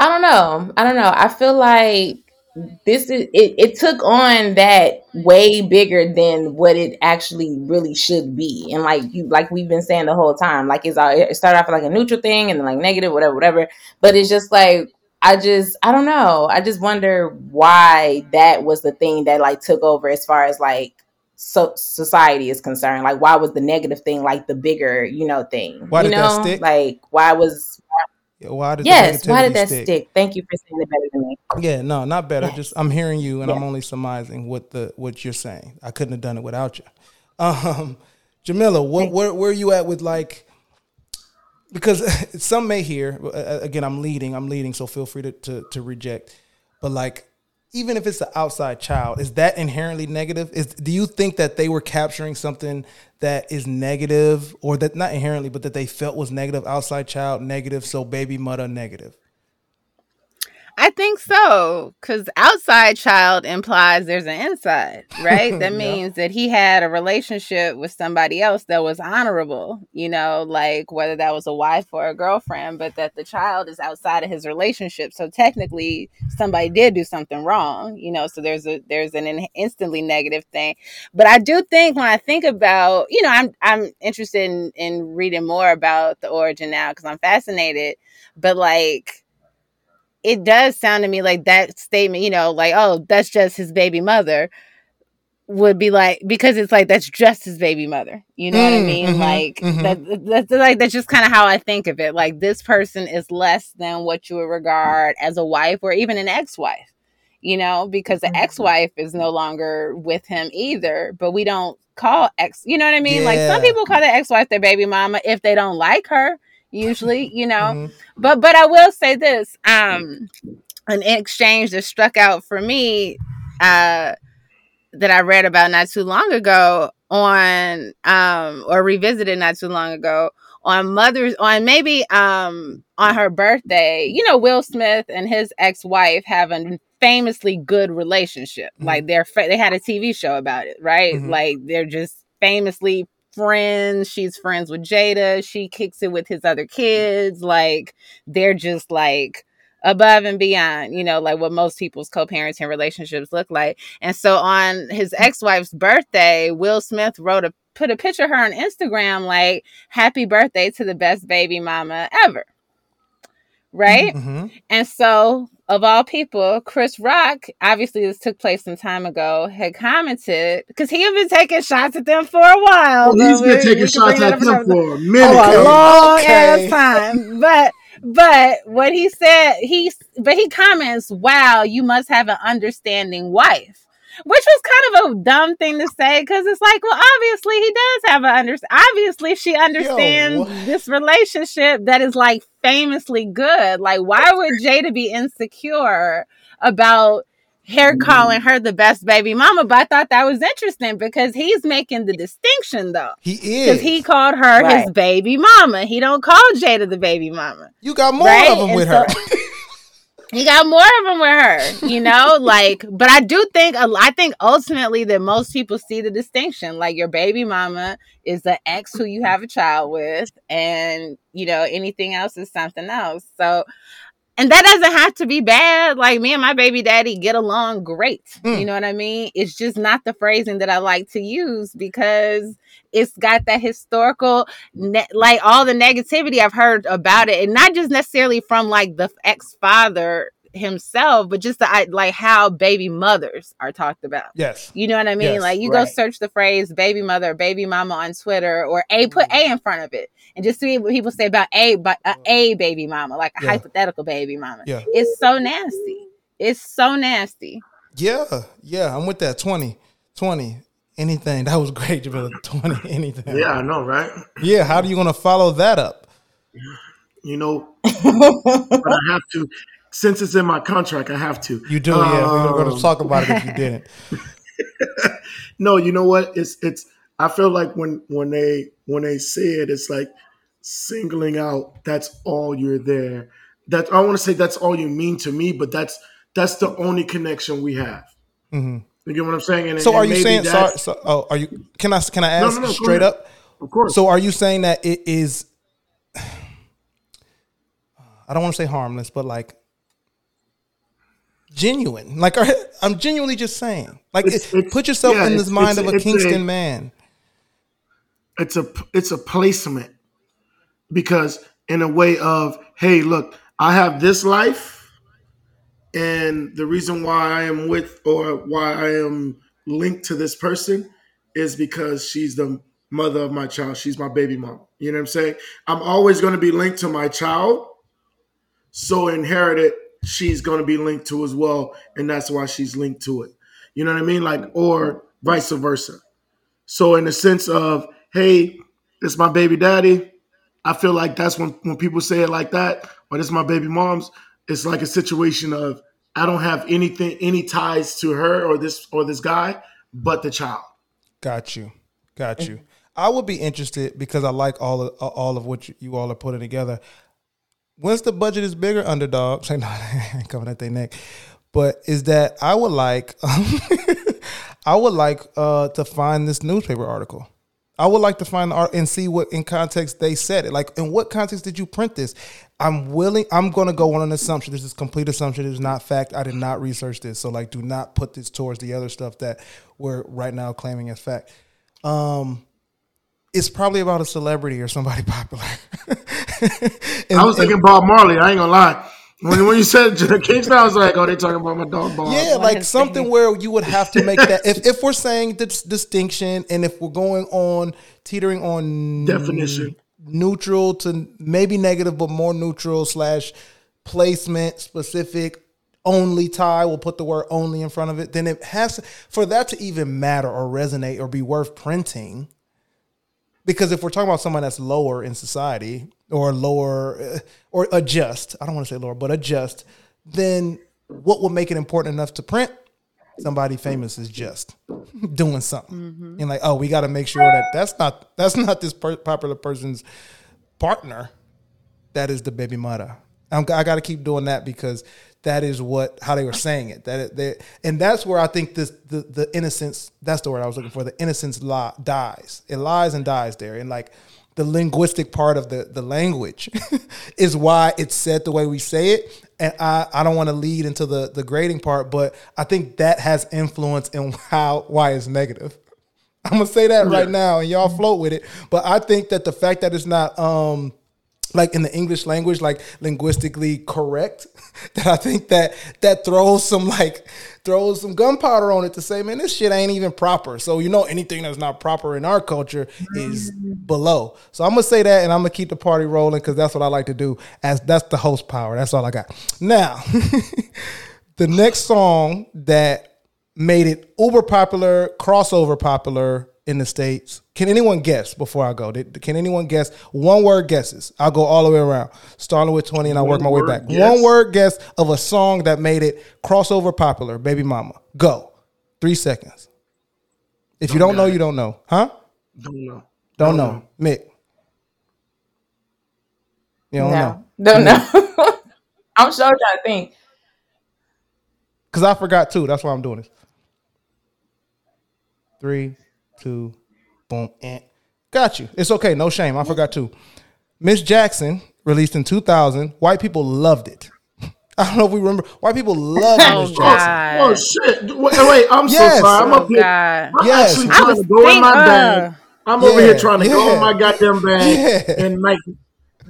I don't know. I don't know. I feel like this is it, it took on that way bigger than what it actually really should be. And like you like we've been saying the whole time, like it's all it started off like a neutral thing and then like negative, whatever, whatever. But it's just like I just I don't know. I just wonder why that was the thing that like took over as far as like so society is concerned. Like why was the negative thing like the bigger, you know, thing? Why you did that know? stick? Like why was Why did Yes, why did that stick? stick? Thank you for saying it better than me. Yeah, no, not better. Yes. Just I'm hearing you, and I'm only surmising what the what you're saying. I couldn't have done it without you. Um, Jamila, what, where where are you at with like? Because some may hear uh, again, I'm leading, I'm leading, so feel free to, to to reject. But like, even if it's an outside child, is that inherently negative? Is do you think that they were capturing something that is negative, or that not inherently, but that they felt was negative? Outside child negative, so baby mother negative. I think so, because outside child implies there's an inside, right? That Yeah. means that he had a relationship with somebody else that was honorable, you know, like whether that was a wife or a girlfriend, but that the child is outside of his relationship. So technically, somebody did do something wrong, you know. So there's a there's an in- instantly negative thing. But I do think when I think about, you know, I'm I'm interested in in reading more about the origin now because I'm fascinated. But like it does sound to me like that statement, you know, like, oh, that's just his baby mother would be like because it's like that's just his baby mother. You know what I Mm, mean? mhm, like mhm. that that's like that's just kind of how I think of it. Like this person is less than what you would regard as a wife or even an ex-wife. You know, because the ex-wife is no longer with him either, but we don't call ex, you know what I mean? Like some people call their ex-wife their baby mama if they don't like her, usually, you know Mhm. but but I will say this um an exchange that struck out for me uh that I read about not too long ago on um or revisited not too long ago on mother's on maybe um on her birthday you know Will Smith and his ex-wife have a famously good relationship Mhm. like they're fa- they had a TV show about it right Mhm. like they're just famously friends she's friends with Jada she kicks it with his other kids like they're just like above and beyond, you know, like what most people's co-parenting relationships look like. And so on his ex-wife's birthday, Will Smith wrote a put a picture of her on Instagram like happy birthday to the best baby mama ever. Right? Mhm. And so, of all people, Chris Rock, obviously this took place some time ago, had commented because he had been taking shots at them for a while. Well, he's so been taking shots at them for a minute. oh, a long Okay. ass time. But but what he said, he but he comments, "Wow, you must have an understanding wife." Which was kind of a dumb thing to say because it's like, well, obviously he does have an under. Obviously, she understands what? this relationship that is like famously good. Like, why would Jada be insecure about her calling her the best baby mama? But I thought that was interesting because he's making the distinction though He is because he called her his baby mama. He don't call Jada the baby mama. you got more Right? of them And with so- her. He got more of them with her, you know. like, but I do think I think ultimately that most people see the distinction. Like, your baby mama is the ex who you have a child with, and you know anything else is something else. So. And that doesn't have to be bad. Like me and my baby daddy get along great. Mm. You know what I mean? It's just not the phrasing that I like to use because it's got that historical ne- like all the negativity I've heard about it, and not just necessarily from like the ex father himself, but just the, I, like how baby mothers are talked about. Yes. You know what I mean? Yes, like you right. go search the phrase baby mother baby mama on Twitter or a put mm-hmm. a in front of it and just see what people say about a but uh, a, a baby mama, like a Yeah. hypothetical baby mama. Yeah. It's so nasty. It's so nasty. Yeah, yeah, I'm with that. 20, 20, anything. That was great, Jamila. 20, anything. Yeah, I know, right? Yeah, how are you going to follow that up? You know, but I have to. Since it's in my contract, I have to. You do, yeah. We're going Um, to talk about it if you didn't. No, you know what? It's it's. I feel like when when they when they say it, it's like singling out. That's all you're there. That I want to say that's all you mean to me, but that's that's the only connection we have. You get what I'm saying? And, Mm-hmm. So and are you saying? Sorry, so, oh, are you? Can I? Can I ask no, no, go straight up? Of course. So are you saying that it is? I don't want to say harmless, but like genuine. Like I'm genuinely just saying. Like It's- it- it's- put yourself yeah, in this mind of a Kingston a- man. it's a it's a placement because in a way of hey look i have this life and the reason why i am with or why i am linked to this person is because she's the mother of my child she's my baby mom you know what i'm saying i'm always going to be linked to my child so inherited she's going to be linked to as well and that's why she's linked to it you know what i mean like or vice versa so in the sense of, hey, it's my baby daddy, I feel like that's when when people say it like that, but it's my baby mom's, it's like a situation of I don't have anything any ties to her or this or this guy but the child. Got you. Got you. I would be interested because I like all of all of what you, you all are putting together. Once the budget is bigger, underdog, say no, I ain't coming at their neck. But is that I would like I would like uh, to find this newspaper article. I would like to find the art and see what in context they said it. Like, in what context did you print this? I'm willing. I'm to go on an assumption. This is complete assumption. It is not fact. I did not research this. So, like, do not put this towards the other stuff that we're right now claiming as fact. Um, it's probably about a celebrity or somebody popular. And- I was and- thinking Bob Marley, I ain't gonna lie. When, when you said Kingston, I was like, oh, they talking about my dog Bob. Yeah, like something where you would have to make that. If if we're saying this distinction, and if we're going on teetering on Definition. neutral to maybe negative, but more neutral slash placement specific only tie. We'll put the word only in front of it. Then it has for that to even matter or resonate or be worth printing. Because if we're talking about someone that's lower in society or lower uh, or adjust, I don't want to say lower, but adjust, then what would make it important enough to print? Somebody famous is just doing something, and like, oh, we got to make sure that that's not that's not this per- popular person's partner. That is the baby mother. I'm, I got to keep doing that because that is what how they were saying it. That it, they, and that's where I think this the the innocence. That's the word I was looking for. The innocence li- dies. It lies and dies there. And like the linguistic part of the the language is why it's said the way we say it. And I, I don't want to lead into the the grading part, but I think that has influence in how why it's negative. I'm gonna say that right now, and y'all float with it. But I think that the fact that it's not um like in the English language, like linguistically correct, that I think that that throws some like throws some gunpowder on it to say, man, this shit ain't even proper. So you know, anything that's not proper in our culture is mm. below. So I'm gonna say that, and I'm gonna keep the party rolling because that's what I like to do. As that's the host power. That's all I got. Now, the next song that made it uber popular, crossover popular in the states. Can anyone guess before I go? Did- Can anyone guess one word guesses? I'll go all the way around, starting with twenty, and I'll work my way back. guess. One word guess of a song that made it crossover popular. Baby Mama, go. Three seconds. If you don't know, you don't know, huh? Don't know. Don't know, Mick. You don't know don't know. I'm sure trying to think. because I forgot too. That's why I'm doing this. Three, two, boom, and got you. It's okay, no shame. I forgot too. Miss Jackson released in 2000. White people loved it. I don't know if we remember. White people love Oh Miss Jackson. God. Oh shit! Wait, wait I'm Yes. so sorry. I'm Oh up here. God. I'm Yes. actually uh, trying to go in my bag. I'm over here trying to go yeah. in my goddamn bag Yeah. and like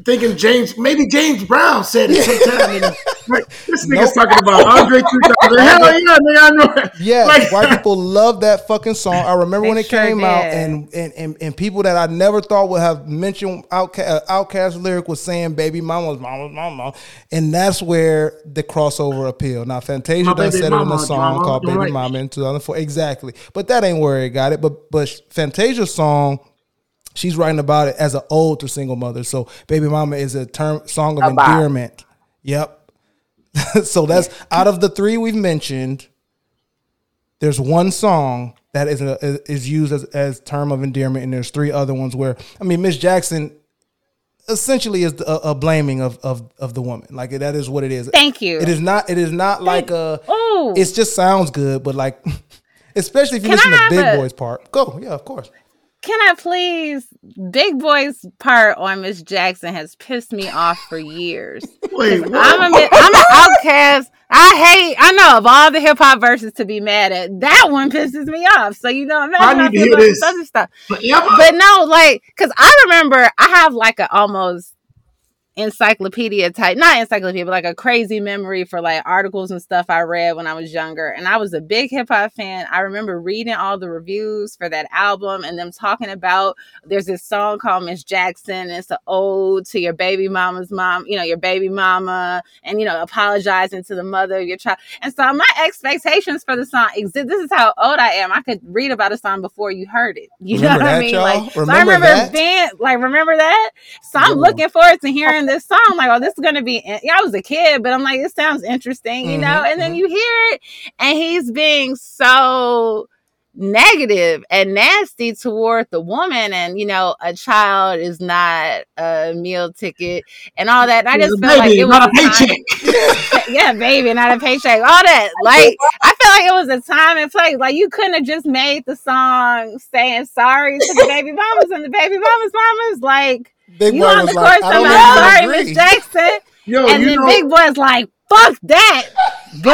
thinking James, maybe James Brown said it sometime. in like, this nigga's talking about Andre 3000. Hell yeah, nigga, I know. it. Yeah, Like- white people love that fucking song. I remember They when it sure came out, and, and and and people that I never thought would have mentioned Outkast, uh, Outkast lyric was saying "Baby Mama's Mama's Mama," and that's where the crossover appeal. Now, Fantasia does done Baby said it in a song drama, called "Baby right. Mama" in 2004, exactly. But that ain't where it got it. But but Fantasia's song. She's writing about it as an ode to single mothers. So, "Baby Mama" is a term song of About. endearment. Yep. so that's out of the three we've mentioned there's one song that is a, is used as, as term of endearment, and there's three other ones where I mean, Miss Jackson essentially is a, a blaming of, of of the woman. Like that is what it is. Thank you. It is not. It is not like a. Ooh. It just sounds good, but like, especially if you Can listen to Big a- Boy's part. Go, yeah, of course. Can I please? Big Boy's part on Miss Jackson has pissed me off for years. Wait? I'm a I'm an outcast. I hate. I know of all the hip hop verses to be mad at, that one pisses me off. So you know, imagine I need to hear this. other stuff. Forever? But no, like, cause I remember I have like a almost encyclopedia type, not encyclopedia, but like a crazy memory for like articles and stuff I read when I was younger. And I was a big hip hop fan. I remember reading all the reviews for that album and them talking about there's this song called Miss Jackson. It's an ode to your baby mama's mom, you know, your baby mama, and you know, apologizing to the mother of your child. And so my expectations for the song exist. This is how old I am. I could read about a song before you heard it. You Remember know what I mean? y'all? Like, so I Remember remember that? being like, remember that? So I'm looking forward to hearing this song. Like, oh, this is gonna be. Yeah, I was a kid, but I'm like, it sounds interesting, you know. Mhm, And then you hear it, and he's being so negative and nasty toward the woman and you know a child is not a meal ticket and all that and i just felt like Baby, it was not a a time- paycheck. yeah, baby, not a paycheck. All that. Like, I feel like it was a time and place. Like, you couldn't have just made the song saying sorry to the baby mamas and the baby mamas mamas. Like, Big you Boy on was the like, course, I don't I'm even sorry. Miss Jackson. Yo, and then know, Big Boy's like, fuck that. Boo.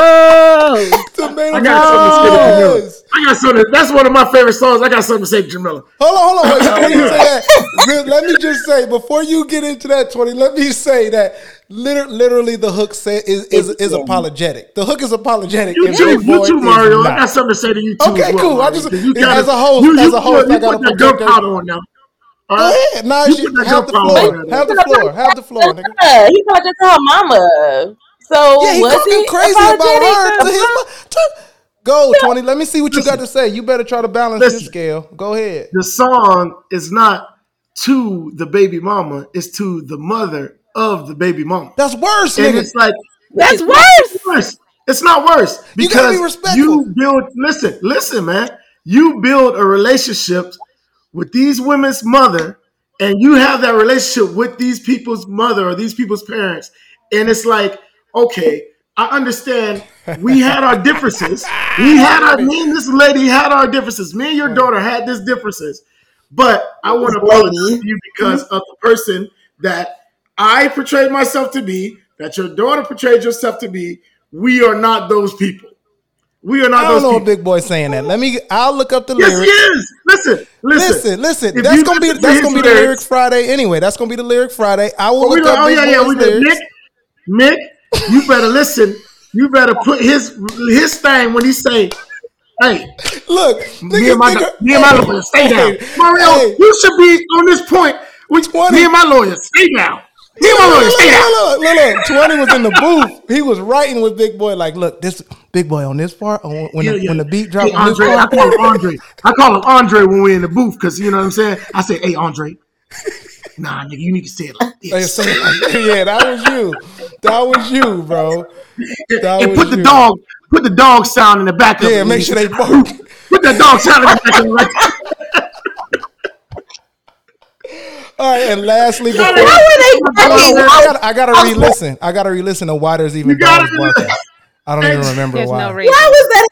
Tomato I got something to say to I got something. That's one of my favorite songs. I got something to say to Jamila. Hold on, hold on. Wait, before you say that, let me just say before you get into that twenty, let me say that liter- literally the hook say, is is, is apologetic. The hook is apologetic. You too, Big you Boy too, is Mario. I got something to say to you too. Okay, as well, cool. I Mario, just- 'cause you as a host- you, as a host, put, I you gotta put that protect gun that- on now. All Go ahead. Nah, You shit, put that have the floor. Have the floor. Have the floor, nigga. Yeah, he apologized to her mama. So Yeah, he was talking he crazy about her to to his her? mo- to- Go, Tony. Let me see what you got to say. You better try to balance this scale. Go ahead. The song is not to the baby mama; it's to the mother of the baby mama. That's worse, And nigga. it's like That's it's worse. worse. It's not worse You be because you build. Listen, listen, man. You build a relationship with these women's mother, and you have that relationship with these people's mother or these people's parents, and it's like, okay, I understand. We had our differences. We had our me and this lady had our differences. Me and your daughter had these differences, but I want to apologize to you because of the person that I portrayed myself to be, that your daughter portrayed yourself to be. We are not those people. We are not. I don't know a big boy saying that. Let me. I'll look up the Yes, he lyrics. is. Listen, listen, Listen, listen. That's gonna be to that's gonna be the lyric Friday anyway. That's gonna be the lyric Friday. I will look up oh yeah, yeah. We did. lyrics. Nick, Nick, you better listen. You better put his his thing when he say, "Hey, Look, me and my nigga, me and my lawyer, stay down." Mario, hey. you should be on this point. With 20. me and my lawyer, stay down. Me and my lawyer, Look, stay down. look, look, look, look. Twenty was in the booth. He was writing with Big Boy. Like, look, this Big Boy on this part. on- When Yeah, the, yeah. when the beat drop Hey, Andre, I call him Andre. I call him Andre when we're in the booth because you know what I'm saying. I say, "Hey, Andre." Nah, nigga, you need to say it like They this. say, yeah, that was you. That was you, bro. That and put the you. dog, put the dog sound in the back of it. Yeah, make sure they bark. Put that dog sound in the back of it. Like, All right, and lastly, before, Why were they I gotta, I gotta re-listen. I gotta re-listen to why there's even You gotta dogs barking. I don't even remember There's why. no reason. Why was that?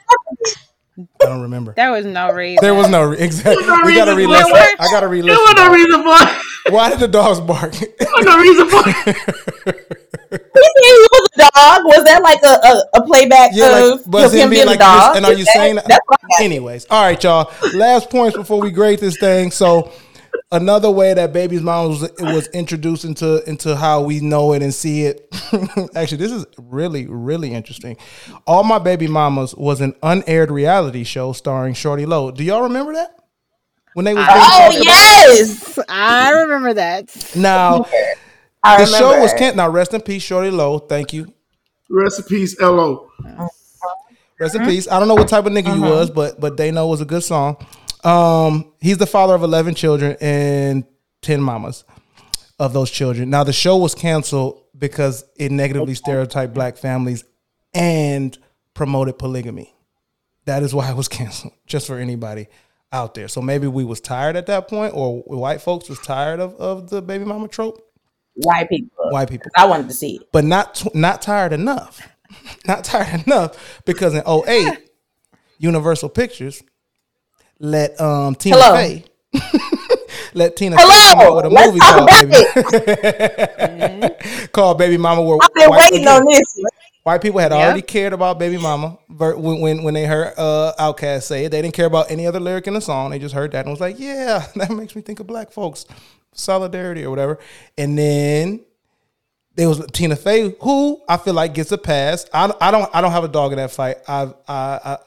I don't remember. There was no reason. There was no re- exactly. no We gotta re-listen. for. I gotta re-listen. was no reason for. Why did the dogs bark? There was no reason for it. He was a dog. Was that like a, a, a playback Yeah, like, of but of him being like a dog? and are you that- saying that's Anyways, all right, y'all. Last points before we grade this thing. So, another way that baby's mom was was introduced into into how we know it and see it. Actually, this is really really interesting. All my baby mamas was an unaired reality show starring Shawty Lo. Do y'all remember that? When they was Oh being- yes, I remember that. now I the remember. show was Kent. now rest in peace Shawty Lo. Thank you. Recipes, lo. Rest in peace. I don't know what type of nigga you uh-huh. was, but but they know it was a good song. Um, he's the father of eleven children and ten mamas of those children. Now the show was canceled because it negatively stereotyped black families and promoted polygamy. That is why it was canceled. Just for anybody out there. So maybe we was tired at that point, or white folks was tired of, of the baby mama trope. white people. White people I wanted to see it. but not not tired enough. not tired enough because in 08, Universal Pictures let um Tina Hello. Fey let Tina Hello, come out with a let's movie called Baby, called Baby Mama. Where I've been white, waiting again, on this. white people had Yep. already cared about Baby Mama when when, when they heard uh, Outkast say it. They didn't care about any other lyric in the song. They just heard that and was like, yeah, that makes me think of black folks, solidarity or whatever. And then there was Tina Fey, who I feel like gets a pass. I, I don't I don't have a dog in that fight. I've I, I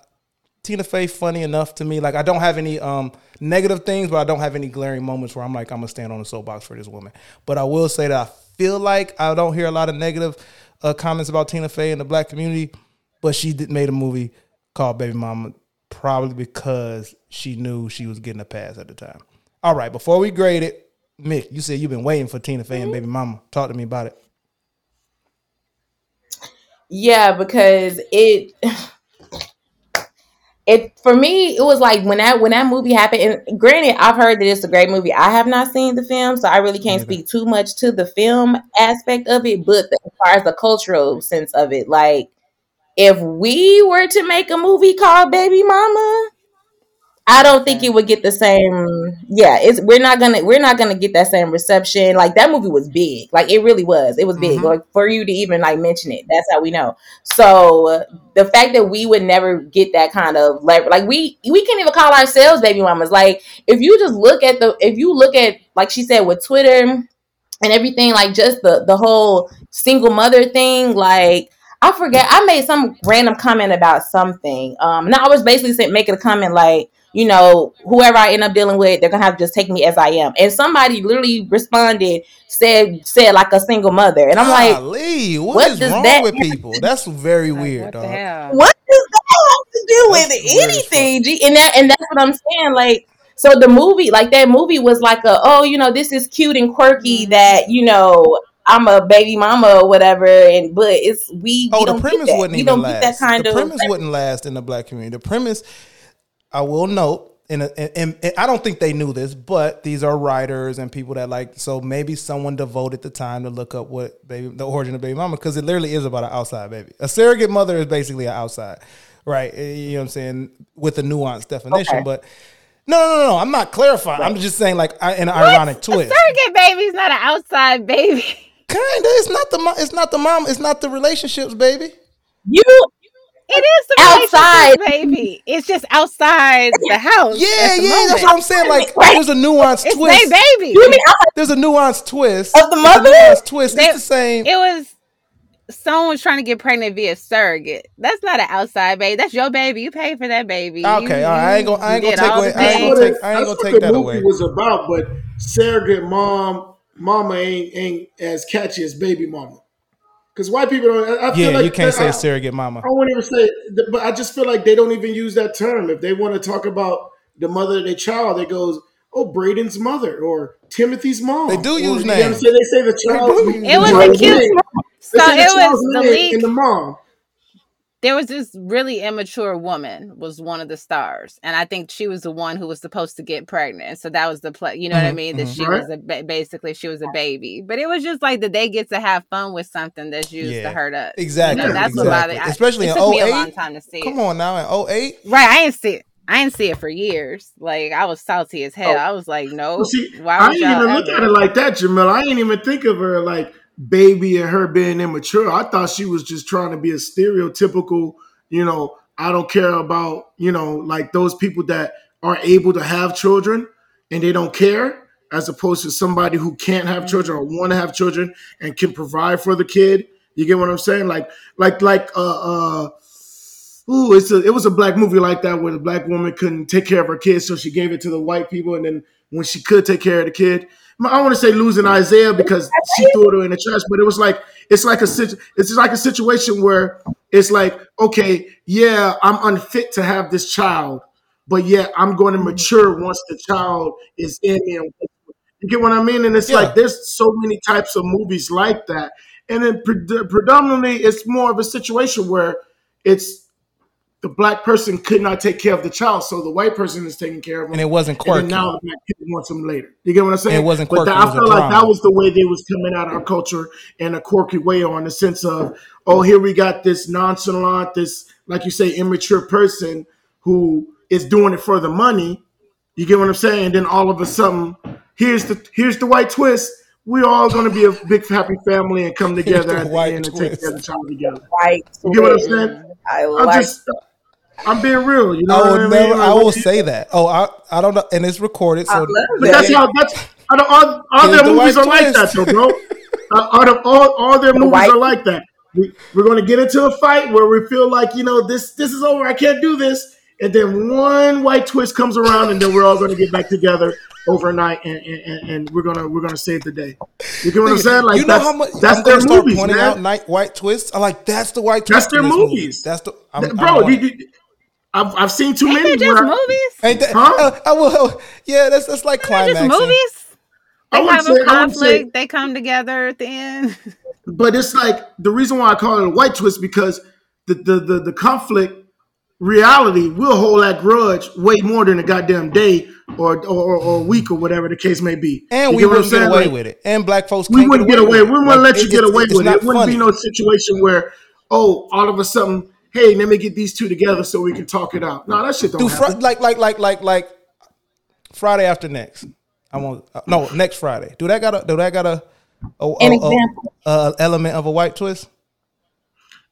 Tina Fey funny enough to me. Like I don't have any um negative things, but I don't have any glaring moments where I'm like I'm gonna stand on the soapbox for this woman. But I will say that I feel like I don't hear a lot of negative uh, comments about Tina Fey in the black community. But she did made a movie called Baby Mama, probably because she knew she was getting a pass at the time. All right, before we grade it, Mick, you said you've been waiting for Tina Fey and Baby Mama. Talk to me about it. Yeah, because it it for me it was like when that when that movie happened and granted I've heard that it's a great movie. I have not seen the film, so I really can't Neither. speak too much to the film aspect of it, but as far as the cultural sense of it, like if we were to make a movie called Baby Mama, I don't think it would get the same. Yeah, it's we're not gonna we're not gonna get that same reception. Like that movie was big, like it really was. It was big. Mhm. Like for you to even like mention it, that's how we know. So the fact that we would never get that kind of lever, like we we can't even call ourselves baby mamas. Like if you just look at the if you look at like she said with Twitter and everything, like just the the whole single mother thing, like. I forget. I made some random comment about something. Um, and I was basically saying, making a comment like, you know, whoever I end up dealing with, they're gonna have to just take me as I am. And somebody literally responded, said, said like a single mother, and I'm like, Golly, what what is wrong that with people? That's very Like, weird, what the dog. hell? what does that have to do with That's weird as anything? G? And that and that's what I'm saying. Like, so the movie, like that movie was like a, oh, you know, this is cute and quirky Mm-hmm. that you know. I'm a baby mama or whatever, and but it's we. Oh, we the don't premise get that. wouldn't we even don't last. get that kind the of. premise wouldn't last in the black community. The premise, I will note, and, and, and I don't think they knew this, but these are writers and people that like. So maybe someone devoted the time to look up what baby, the origin of baby mama, because it literally is about an outside baby. A surrogate mother is basically an outside, right? Eh, You know what I'm saying with a nuanced definition, Okay. but. No, no, no, no. I'm not clarifying. I'm just saying, like, I, an ironic A twist. surrogate baby's not an outside baby. Kinda. It's not the. mo- It's not the mom. It's not the relationships, baby. You It is the Outside. outside baby. It's just outside the house. Yeah, the yeah, that's what I'm saying. Like, there's a nuanced It's twist. baby. you mean There's a nuanced twist. Of the There's a mother? twist. They- it's the same. It was someone was trying to get pregnant via surrogate. That's not an outside baby. That's your baby. You paid for that baby. You- Okay, all right. I ain't gonna- I ain't gonna take all away- I ain't gonna take- it, I ain't gonna what take the that movie away. was about. But surrogate mom, mama ain't ain't as catchy as baby mama. Because white people don't. I, I feel yeah, like you can't that- say I, surrogate mama. I won't even say, but I just feel like they don't even use that term. If they want to talk about the mother of their child, they goes, "Oh, Braden's mother" or Timothy's mom. They do Or, use you know what names. They say the child's It was the a child's cute. name. So They say the it was the name lead. and the mom. There was this really immature woman was one of the stars and i think she was the one who was supposed to get pregnant so that was the play you know what i Mhm, mean that mhm. she was a ba- basically she was a baby but it was just like that they get to have fun with something that's used Yeah, to hurt us exactly, you know, that's exactly. what bothered I- Especially it in took me a long time to see Come it on now, in 08. right i ain't see it I didn't see it for years. Like I was salty as hell. Oh. I was like, no. Well, see, why I would ain't y'all even look at it like that, Jamil. I ain't even think of her like baby and her being immature. I thought she was just trying to be a stereotypical, you know, I don't care about, you know, like those people that are able to have children and they don't care. as opposed to somebody who can't have children or want to have children and can provide for the kid. You get what I'm saying? Like, like, like, uh, uh, ooh, it's a, it was a black movie like that where the black woman couldn't take care of her kids, so she gave it to the white people, and then when she could take care of the kid, I want to say losing Isaiah because she threw it in the trash, but it was like it's like a it's like a situation where it's like, okay, yeah, I'm unfit to have this child, but yeah, I'm going to mm-hmm. mature once the child is in me. You get what I mean? And it's Yeah. like there's so many types of movies like that, and then pre- predominantly it's more of a situation where it's the black person could not take care of the child, so the white person is taking care of him, And it wasn't and quirky. then now the black kid wants him later. You get what I'm saying? And it wasn't But quirky, that- it I was a feel like that was the way they was coming out of our culture in a quirky way, on the sense of, oh, here we got this nonchalant, this like you say, immature person who is doing it for the money. You get what I'm saying? And then all of a sudden, here's the here's the white twist. We're all going to be a big happy family and come together at the white end and take care of the child together. White You get what I'm saying? I I'm like just, I'm being real. You know I what will I mean? I will you- say that. Oh, I I don't know, and it's recorded. I So love But that's how that's out of all, all their the movies white are like that, though, bro. Uh, out of all, all their movies white- are like that. We, we're going to get into a fight where we feel like you know this this is over. I can't do this, and then one white twist comes around, and then we're all going to get back together overnight, and, and, and, and we're gonna we're gonna save the day. You get what I'm saying? Like you know that's, how much that's I'm their gonna start movies, pointing man. out night white twists. I'm like, that's the white twist. That's their in this movie. movies. That's the I'm, Th- I'm bro. you- you- I've, I've seen too Ain't many. they just where- movies? Ain't that? Huh? Uh, I will. Yeah, that's that's like They're just movies. I They would have say- a I would say- They come together at the end. But it's like the reason why I call it a white twist because the the the, the conflict reality will hold that grudge way more than a goddamn day or or, or a week or whatever the case may be. And You we get what I'm wouldn't get away Like, with it. And black folks We wouldn't get away. with We wouldn't Like, let you get away with it. It wouldn't be no situation where oh all of a sudden hey let me get these two together so we can talk it out. No, that shit don't Do fr- like like like like like Friday after next. I want uh, no next Friday. Do that got a do that got a, a, An a- a- example. a element of a white twist?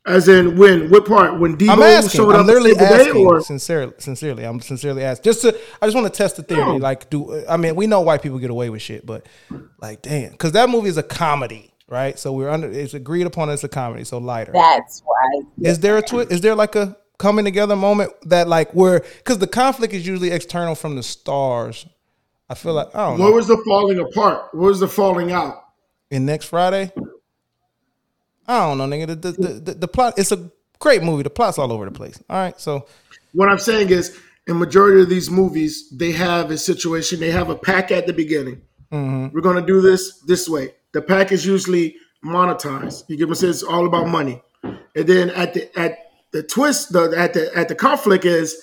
As in when what part when Debo I'm asking. showed I'm up literally today asking. or sincerely, sincerely, I'm sincerely asking. Just to, I just want to test the theory. Like, do I mean we know white people get away with shit, but like, damn, because that movie is a comedy, right? So we're under. It's agreed upon as a comedy, so lighter. That's why. Is there a twist? Is there like a coming together moment that like where because the conflict is usually external from the stars. I feel like I don't know. where was the falling apart? Where was the falling out? in next Friday. I don't know, nigga. The, the, the, the, plot. It's a great movie. The plot's all over the place. All right, so What I'm saying is, in majority of these movies, they have a situation. They have a pack at the beginning. Mm-hmm. We're gonna do this this way. The pack is usually monetized. You get what I'm saying? It's all about money. And then at the at the twist, the at the at the conflict is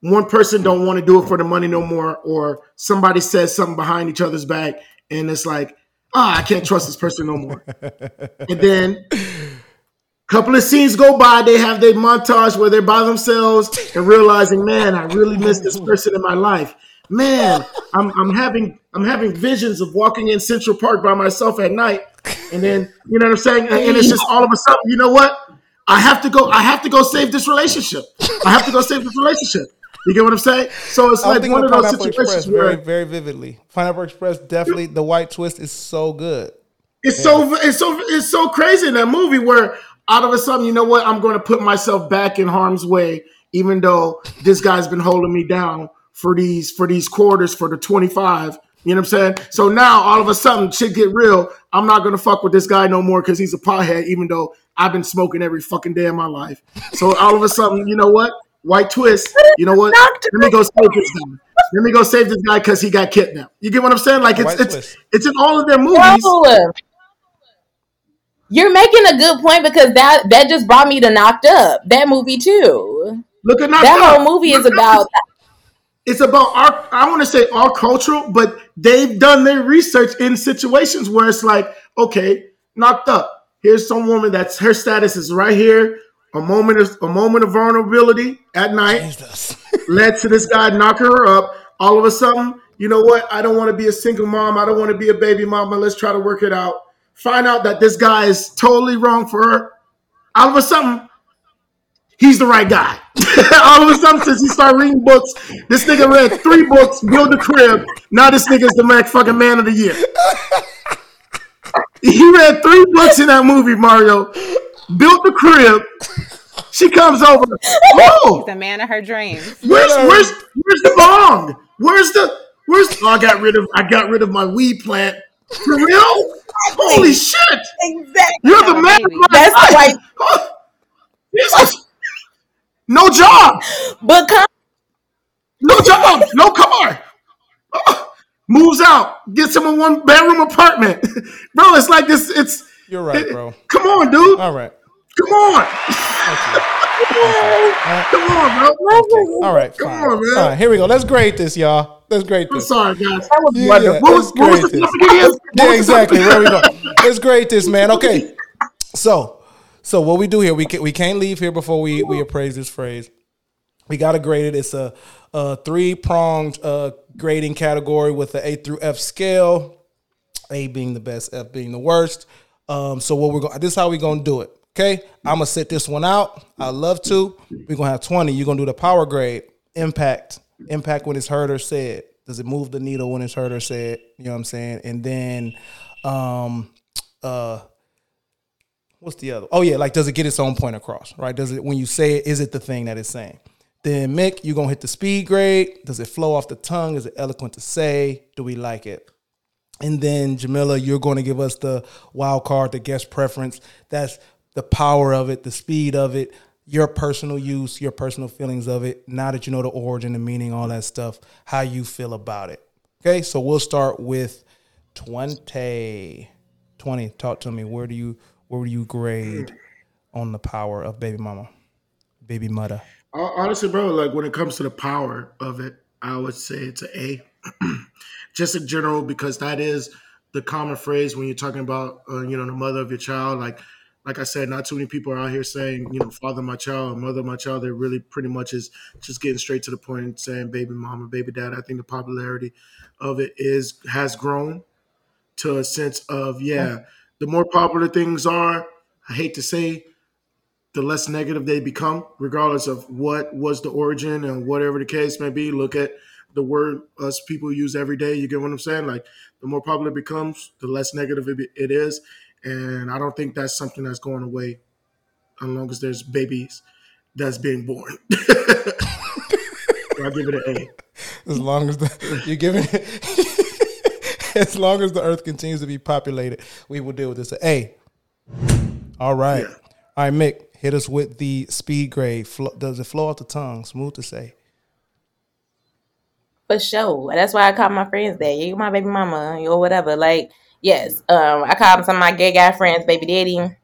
one person don't want to do it for the money no more, or somebody says something behind each other's back, and it's like, ah, I can't trust this person no more. and then a couple of scenes go by, they have their montage where they're by themselves and realizing, man, I really miss this person in my life. Man, I'm, I'm having I'm having visions of walking in Central Park by myself at night, and then you know what I'm saying, and it's just all of a sudden, you know what? I have to go. I have to go save this relationship. I have to go save this relationship. You get what I'm saying? So it's I'm like one of those Pineapple Express situations very, where very vividly. Pineapple Express definitely the white twist is so good. It's so it's so it's so crazy in that movie where out of a sudden, you know what? I'm going to put myself back in harm's way, even though this guy's been holding me down for these for these quarters for the 25. You know what I'm saying? So now all of a sudden, shit get real. I'm not gonna fuck with this guy no more because he's a pothead, even though I've been smoking every fucking day of my life. So all of a sudden, you know what? White twist. You know what? Let me go save this guy. Let me go save this guy because he got kidnapped. You get what I'm saying? Like it's White it's twist. it's in all of their movies. Bro, you're making a good point because that that just brought me to Knocked Up. That movie too. Look at Knocked That Up. whole movie is Knocked Up about it's about our I want to say our cultural, but they've done their research in situations where it's like, okay, knocked up. Here's some woman that's her status is right here. A moment of a moment of vulnerability at night led to this guy knocking her up. All of a sudden, you know what? I don't want to be a single mom. I don't want to be a baby mama. Let's try to work it out. Find out that this guy is totally wrong for her. All of a sudden, he's the right guy. All of a sudden, since he started reading books, this nigga read three books, build a crib. Now this nigga's the Mac fucking man of the year. He read three books in that movie, Mario. Built the crib. She comes over. Oh, The man of her dreams. where's where's where's the bong? Where's the where's? Oh, I got rid of I got rid of my weed plant. For real? Holy shit! Exactly. You're the man. baby. of my That's life. like- Oh, Jesus. No job. But come No job. No car. Oh, moves out. Gets him a one bedroom apartment. bro, it's like this. It's You're right, bro. come on, dude. All right. Come on. Come on, bro. All right. Come fine. on, man. All right, here we go. Let's grade this, y'all. Let's grade I'm this. sorry, guys. Yeah, What was, let's what was grade the this. topic again? What was the exactly. topic? Where we go? Let's grade this, man. Okay. So, so what we do here, we can, we can't leave here before we we appraise this phrase. We got to grade it. It's a, a three pronged uh, grading category with an A through F scale. A being the best, F being the worst. Um, so what we're going, this is how we're gonna do it. Okay, I'm gonna set this one out. I love to. We're gonna have 20. You're gonna do the power grade. Impact. Impact when it's heard or said. Does it move the needle when it's heard or said? You know what I'm saying? And then, um, uh, what's the other? Oh yeah, like does it get its own point across? Right? Does it when you say it, is it the thing that it's saying? Then Mick, you're gonna hit the speed grade. Does it flow off the tongue? Is it eloquent to say? Do we like it? And then Jamila, you're going to give us the wild card, the guest preference. That's the power of it, the speed of it, your personal use, your personal feelings of it. Now that you know the origin, the meaning, all that stuff, how you feel about it. Okay, so we'll start with 20. 20. Talk to me. Where do you where do you grade on the power of baby mama? Baby mother. Honestly, bro, like when it comes to the power of it, I would say it's an A. Just in general, because that is the common phrase when you're talking about, uh, you know, the mother of your child. Like, like I said, not too many people are out here saying, you know, father my child, mother my child. They're really pretty much is just getting straight to the point and saying baby mama, baby dad. I think the popularity of it is has grown to a sense of yeah. The more popular things are, I hate to say, the less negative they become, regardless of what was the origin and whatever the case may be. Look at the word us people use every day. You get what I'm saying? Like the more popular it becomes, the less negative it, it is. And I don't think that's something that's going away as long as there's babies that's being born. I give it an A. As long as the, you're giving it, as long as the earth continues to be populated, we will deal with this. A. All right. Yeah. All right, Mick, hit us with the speed grade. Does it flow off the tongue? Smooth to say. For sure. That's why I call my friends that. You my baby mama or whatever. Like, yes. Um, I call some of my gay guy friends baby daddy.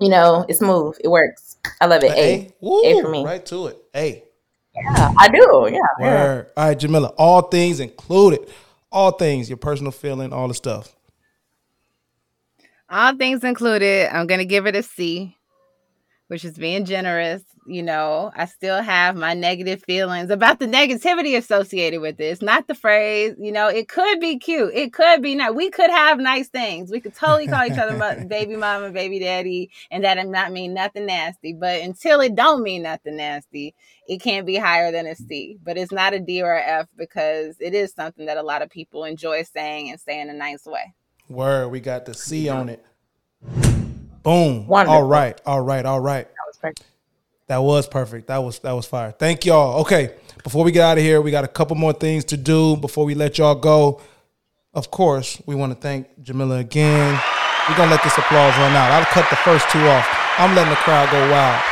You know, it's smooth. It works. I love it. A. A. Woo, A for me. Right to it. A. Yeah, I do. Yeah. yeah. Word. All right, Jamila. All things included. All things, your personal feeling, all the stuff. All things included, I'm gonna give it a C, which is being generous. You know, I still have my negative feelings about the negativity associated with this. Not the phrase, you know, it could be cute. It could be not. We could have nice things. We could totally call each other mo- baby mama, baby daddy, and that does not mean nothing nasty. But until it don't mean nothing nasty, it can't be higher than a C. But it's not a D or a F because it is something that a lot of people enjoy saying and say in a nice way. Word. We got the C on it. Boom. Wonderful. All right. All right. All right. That was perfect. That was perfect. That was that was fire. Thank y'all. Okay, before we get out of here, we got a couple more things to do before we let y'all go. Of course, we want to thank Jamila again. We're gonna let this applause run out. I'll cut the first two off. I'm letting the crowd go wild.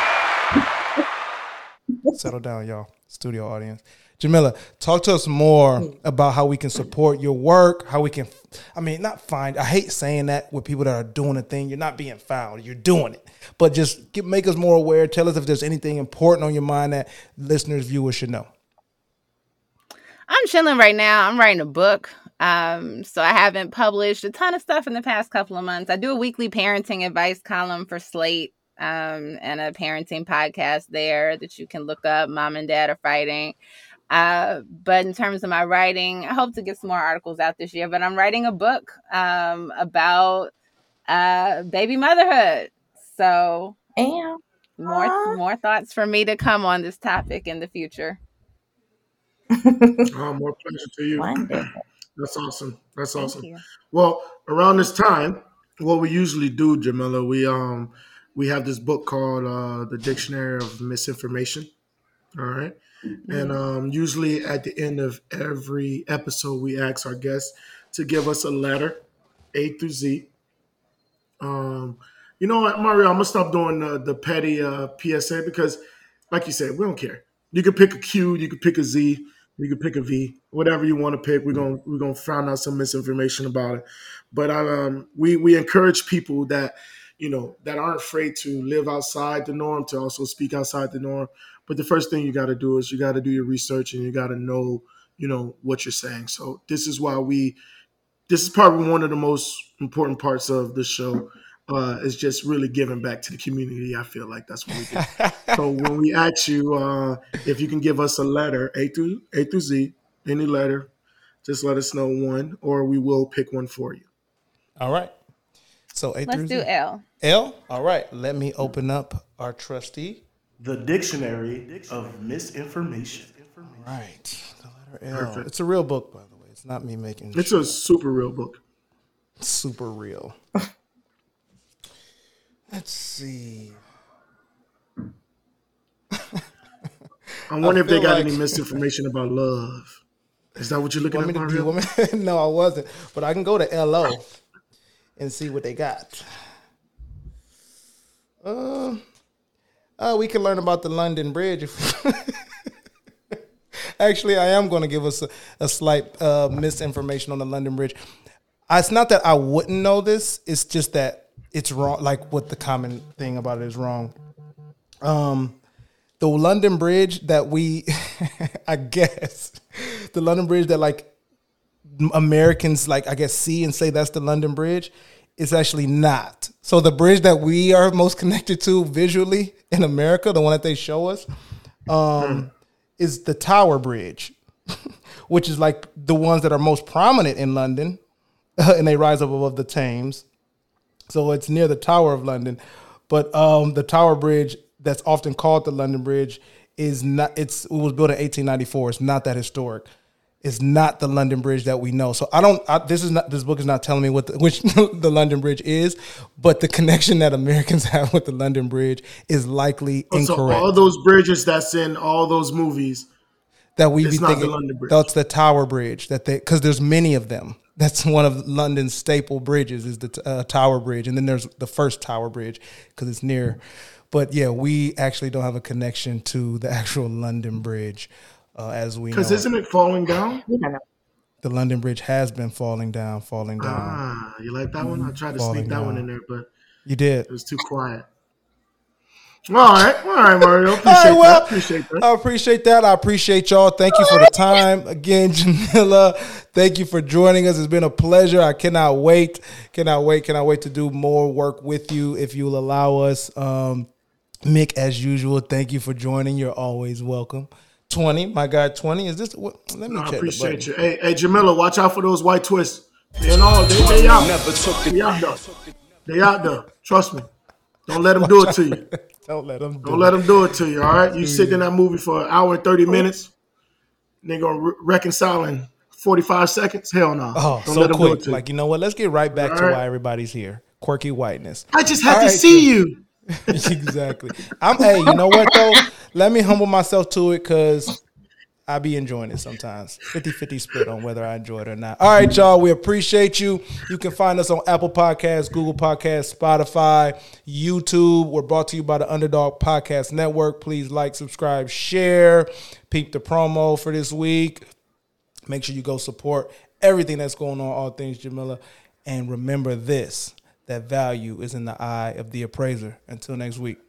Settle down, y'all. Studio audience. Jamila, talk to us more about how we can support your work, how we can, I mean, not find, I hate saying that with people that are doing a thing. You're not being found, you're doing it. But just get, make us more aware. Tell us if there's anything important on your mind that listeners, viewers should know. I'm chilling right now. I'm writing a book. Um, so I haven't published a ton of stuff in the past couple of months. I do a weekly parenting advice column for Slate um, and a parenting podcast there that you can look up. Mom and Dad are fighting. Uh, but in terms of my writing, I hope to get some more articles out this year. But I'm writing a book um, about uh, baby motherhood. So And more more thoughts for me to come on this topic in the future. Oh, more pleasure to you. Wonderful. That's awesome. That's Thank awesome. you. Well, around this time, what we usually do, Jamila, we um we have this book called uh, the Dictionary of Misinformation. All right. And um, usually at the end of every episode, we ask our guests to give us a letter, A through Z. Um, you know what, Mario? I'm gonna stop doing the, the petty uh, PSA because, like you said, we don't care. You can pick a Q, you can pick a Z, you can pick a V, whatever you want to pick. We're gonna we're gonna find out some misinformation about it. But um, we we encourage people that you know that aren't afraid to live outside the norm to also speak outside the norm. But the first thing you got to do is you got to do your research and you got to know you know what you're saying. So this is why we this is probably one of the most important parts of the show uh, is just really giving back to the community. I feel like that's what we do. so when we ask you uh, if you can give us a letter, A through A through Z, any letter, just let us know one, or we will pick one for you. All right. So A Let's through do Z. L. L. All right. Let me open up our trustee. The Dictionary of Misinformation. All right. The letter L. Perfect. It's a real book, by the way. It's not me making It's a super real book. super real. Let's see. I wonder if they got like- any misinformation about love. Is that what you're looking Want at, me to want me- no, I wasn't. But I can go to LO and see what they got. Uh, uh, we can learn about the London Bridge. Actually, I am going to give us a, a slight uh, misinformation on the London Bridge. It's not that I wouldn't know this. It's just that it's wrong. Like what the common thing about it is wrong. Um, the London Bridge that we, I guess, the London Bridge that like Americans like I guess see and say that's the London Bridge. It's actually not. So the bridge that we are most connected to visually in America, the one that they show us, um, is the Tower Bridge, which is like the ones that are most prominent in London, and they rise up above the Thames. So it's near the Tower of London, but um, the Tower Bridge that's often called the London Bridge is not. It's it was built in 1894. It's not that historic. It's not the London Bridge that we know. So I don't. I, this is not. This book is not telling me what the, which the London Bridge is, but the connection that Americans have with the London Bridge is likely So incorrect. all those bridges that's in all those movies. that we be the thinking Bridge. that's the Tower Bridge that they because there's many of them. That's one of London's staple bridges is the uh, Tower Bridge, and then there's the first Tower Bridge because it's near. But yeah, we actually don't have a connection to the actual London Bridge uh, as we know. Because isn't it falling down? We don't know. the London Bridge has been falling down, falling down. Ah, you like that one? I tried to Falling sneak that one in there, but you did. it was too quiet. All right, all right, Mario. Appreciate All right, well, that. Appreciate that. I appreciate that. I appreciate y'all. Thank you for the time. Again, Jamila, thank you for joining us. It's been a pleasure. I cannot wait. Cannot wait. Cannot wait to do more work with you if you'll allow us. Um, Mick, as usual, thank you for joining. You're always welcome. 20, my guy, 20. Is this what? Let me I check the appreciate button. you. Hey, hey, Jamila, watch out for those white twists. They know they, they out. Never took the They out there. They out there. Trust me. Don't let them do it to you. Don't let them do Don't it. let them do it to you. All right. You sit in that movie for an hour and thirty minutes. And they gonna re- reconcile in forty five seconds. Hell no. Oh, Don't so let them do it quick. to you. Like, you know what? Let's get right back to All right. why everybody's here. Quirky whiteness. I just had All to right, see you. exactly. I'm hey, you know what though? Let me humble myself to it because I be enjoying it sometimes. 50-50 split on whether I enjoy it or not. All right, y'all. We appreciate you. You can find us on Apple Podcasts, Google Podcasts, Spotify, YouTube. We're brought to you by the Underdog Podcast Network. Please like, subscribe, share. Peep the promo for this week. Make sure you go support everything that's going on, all things Jamila. And remember this that value is in the eye of the appraiser. Until next week.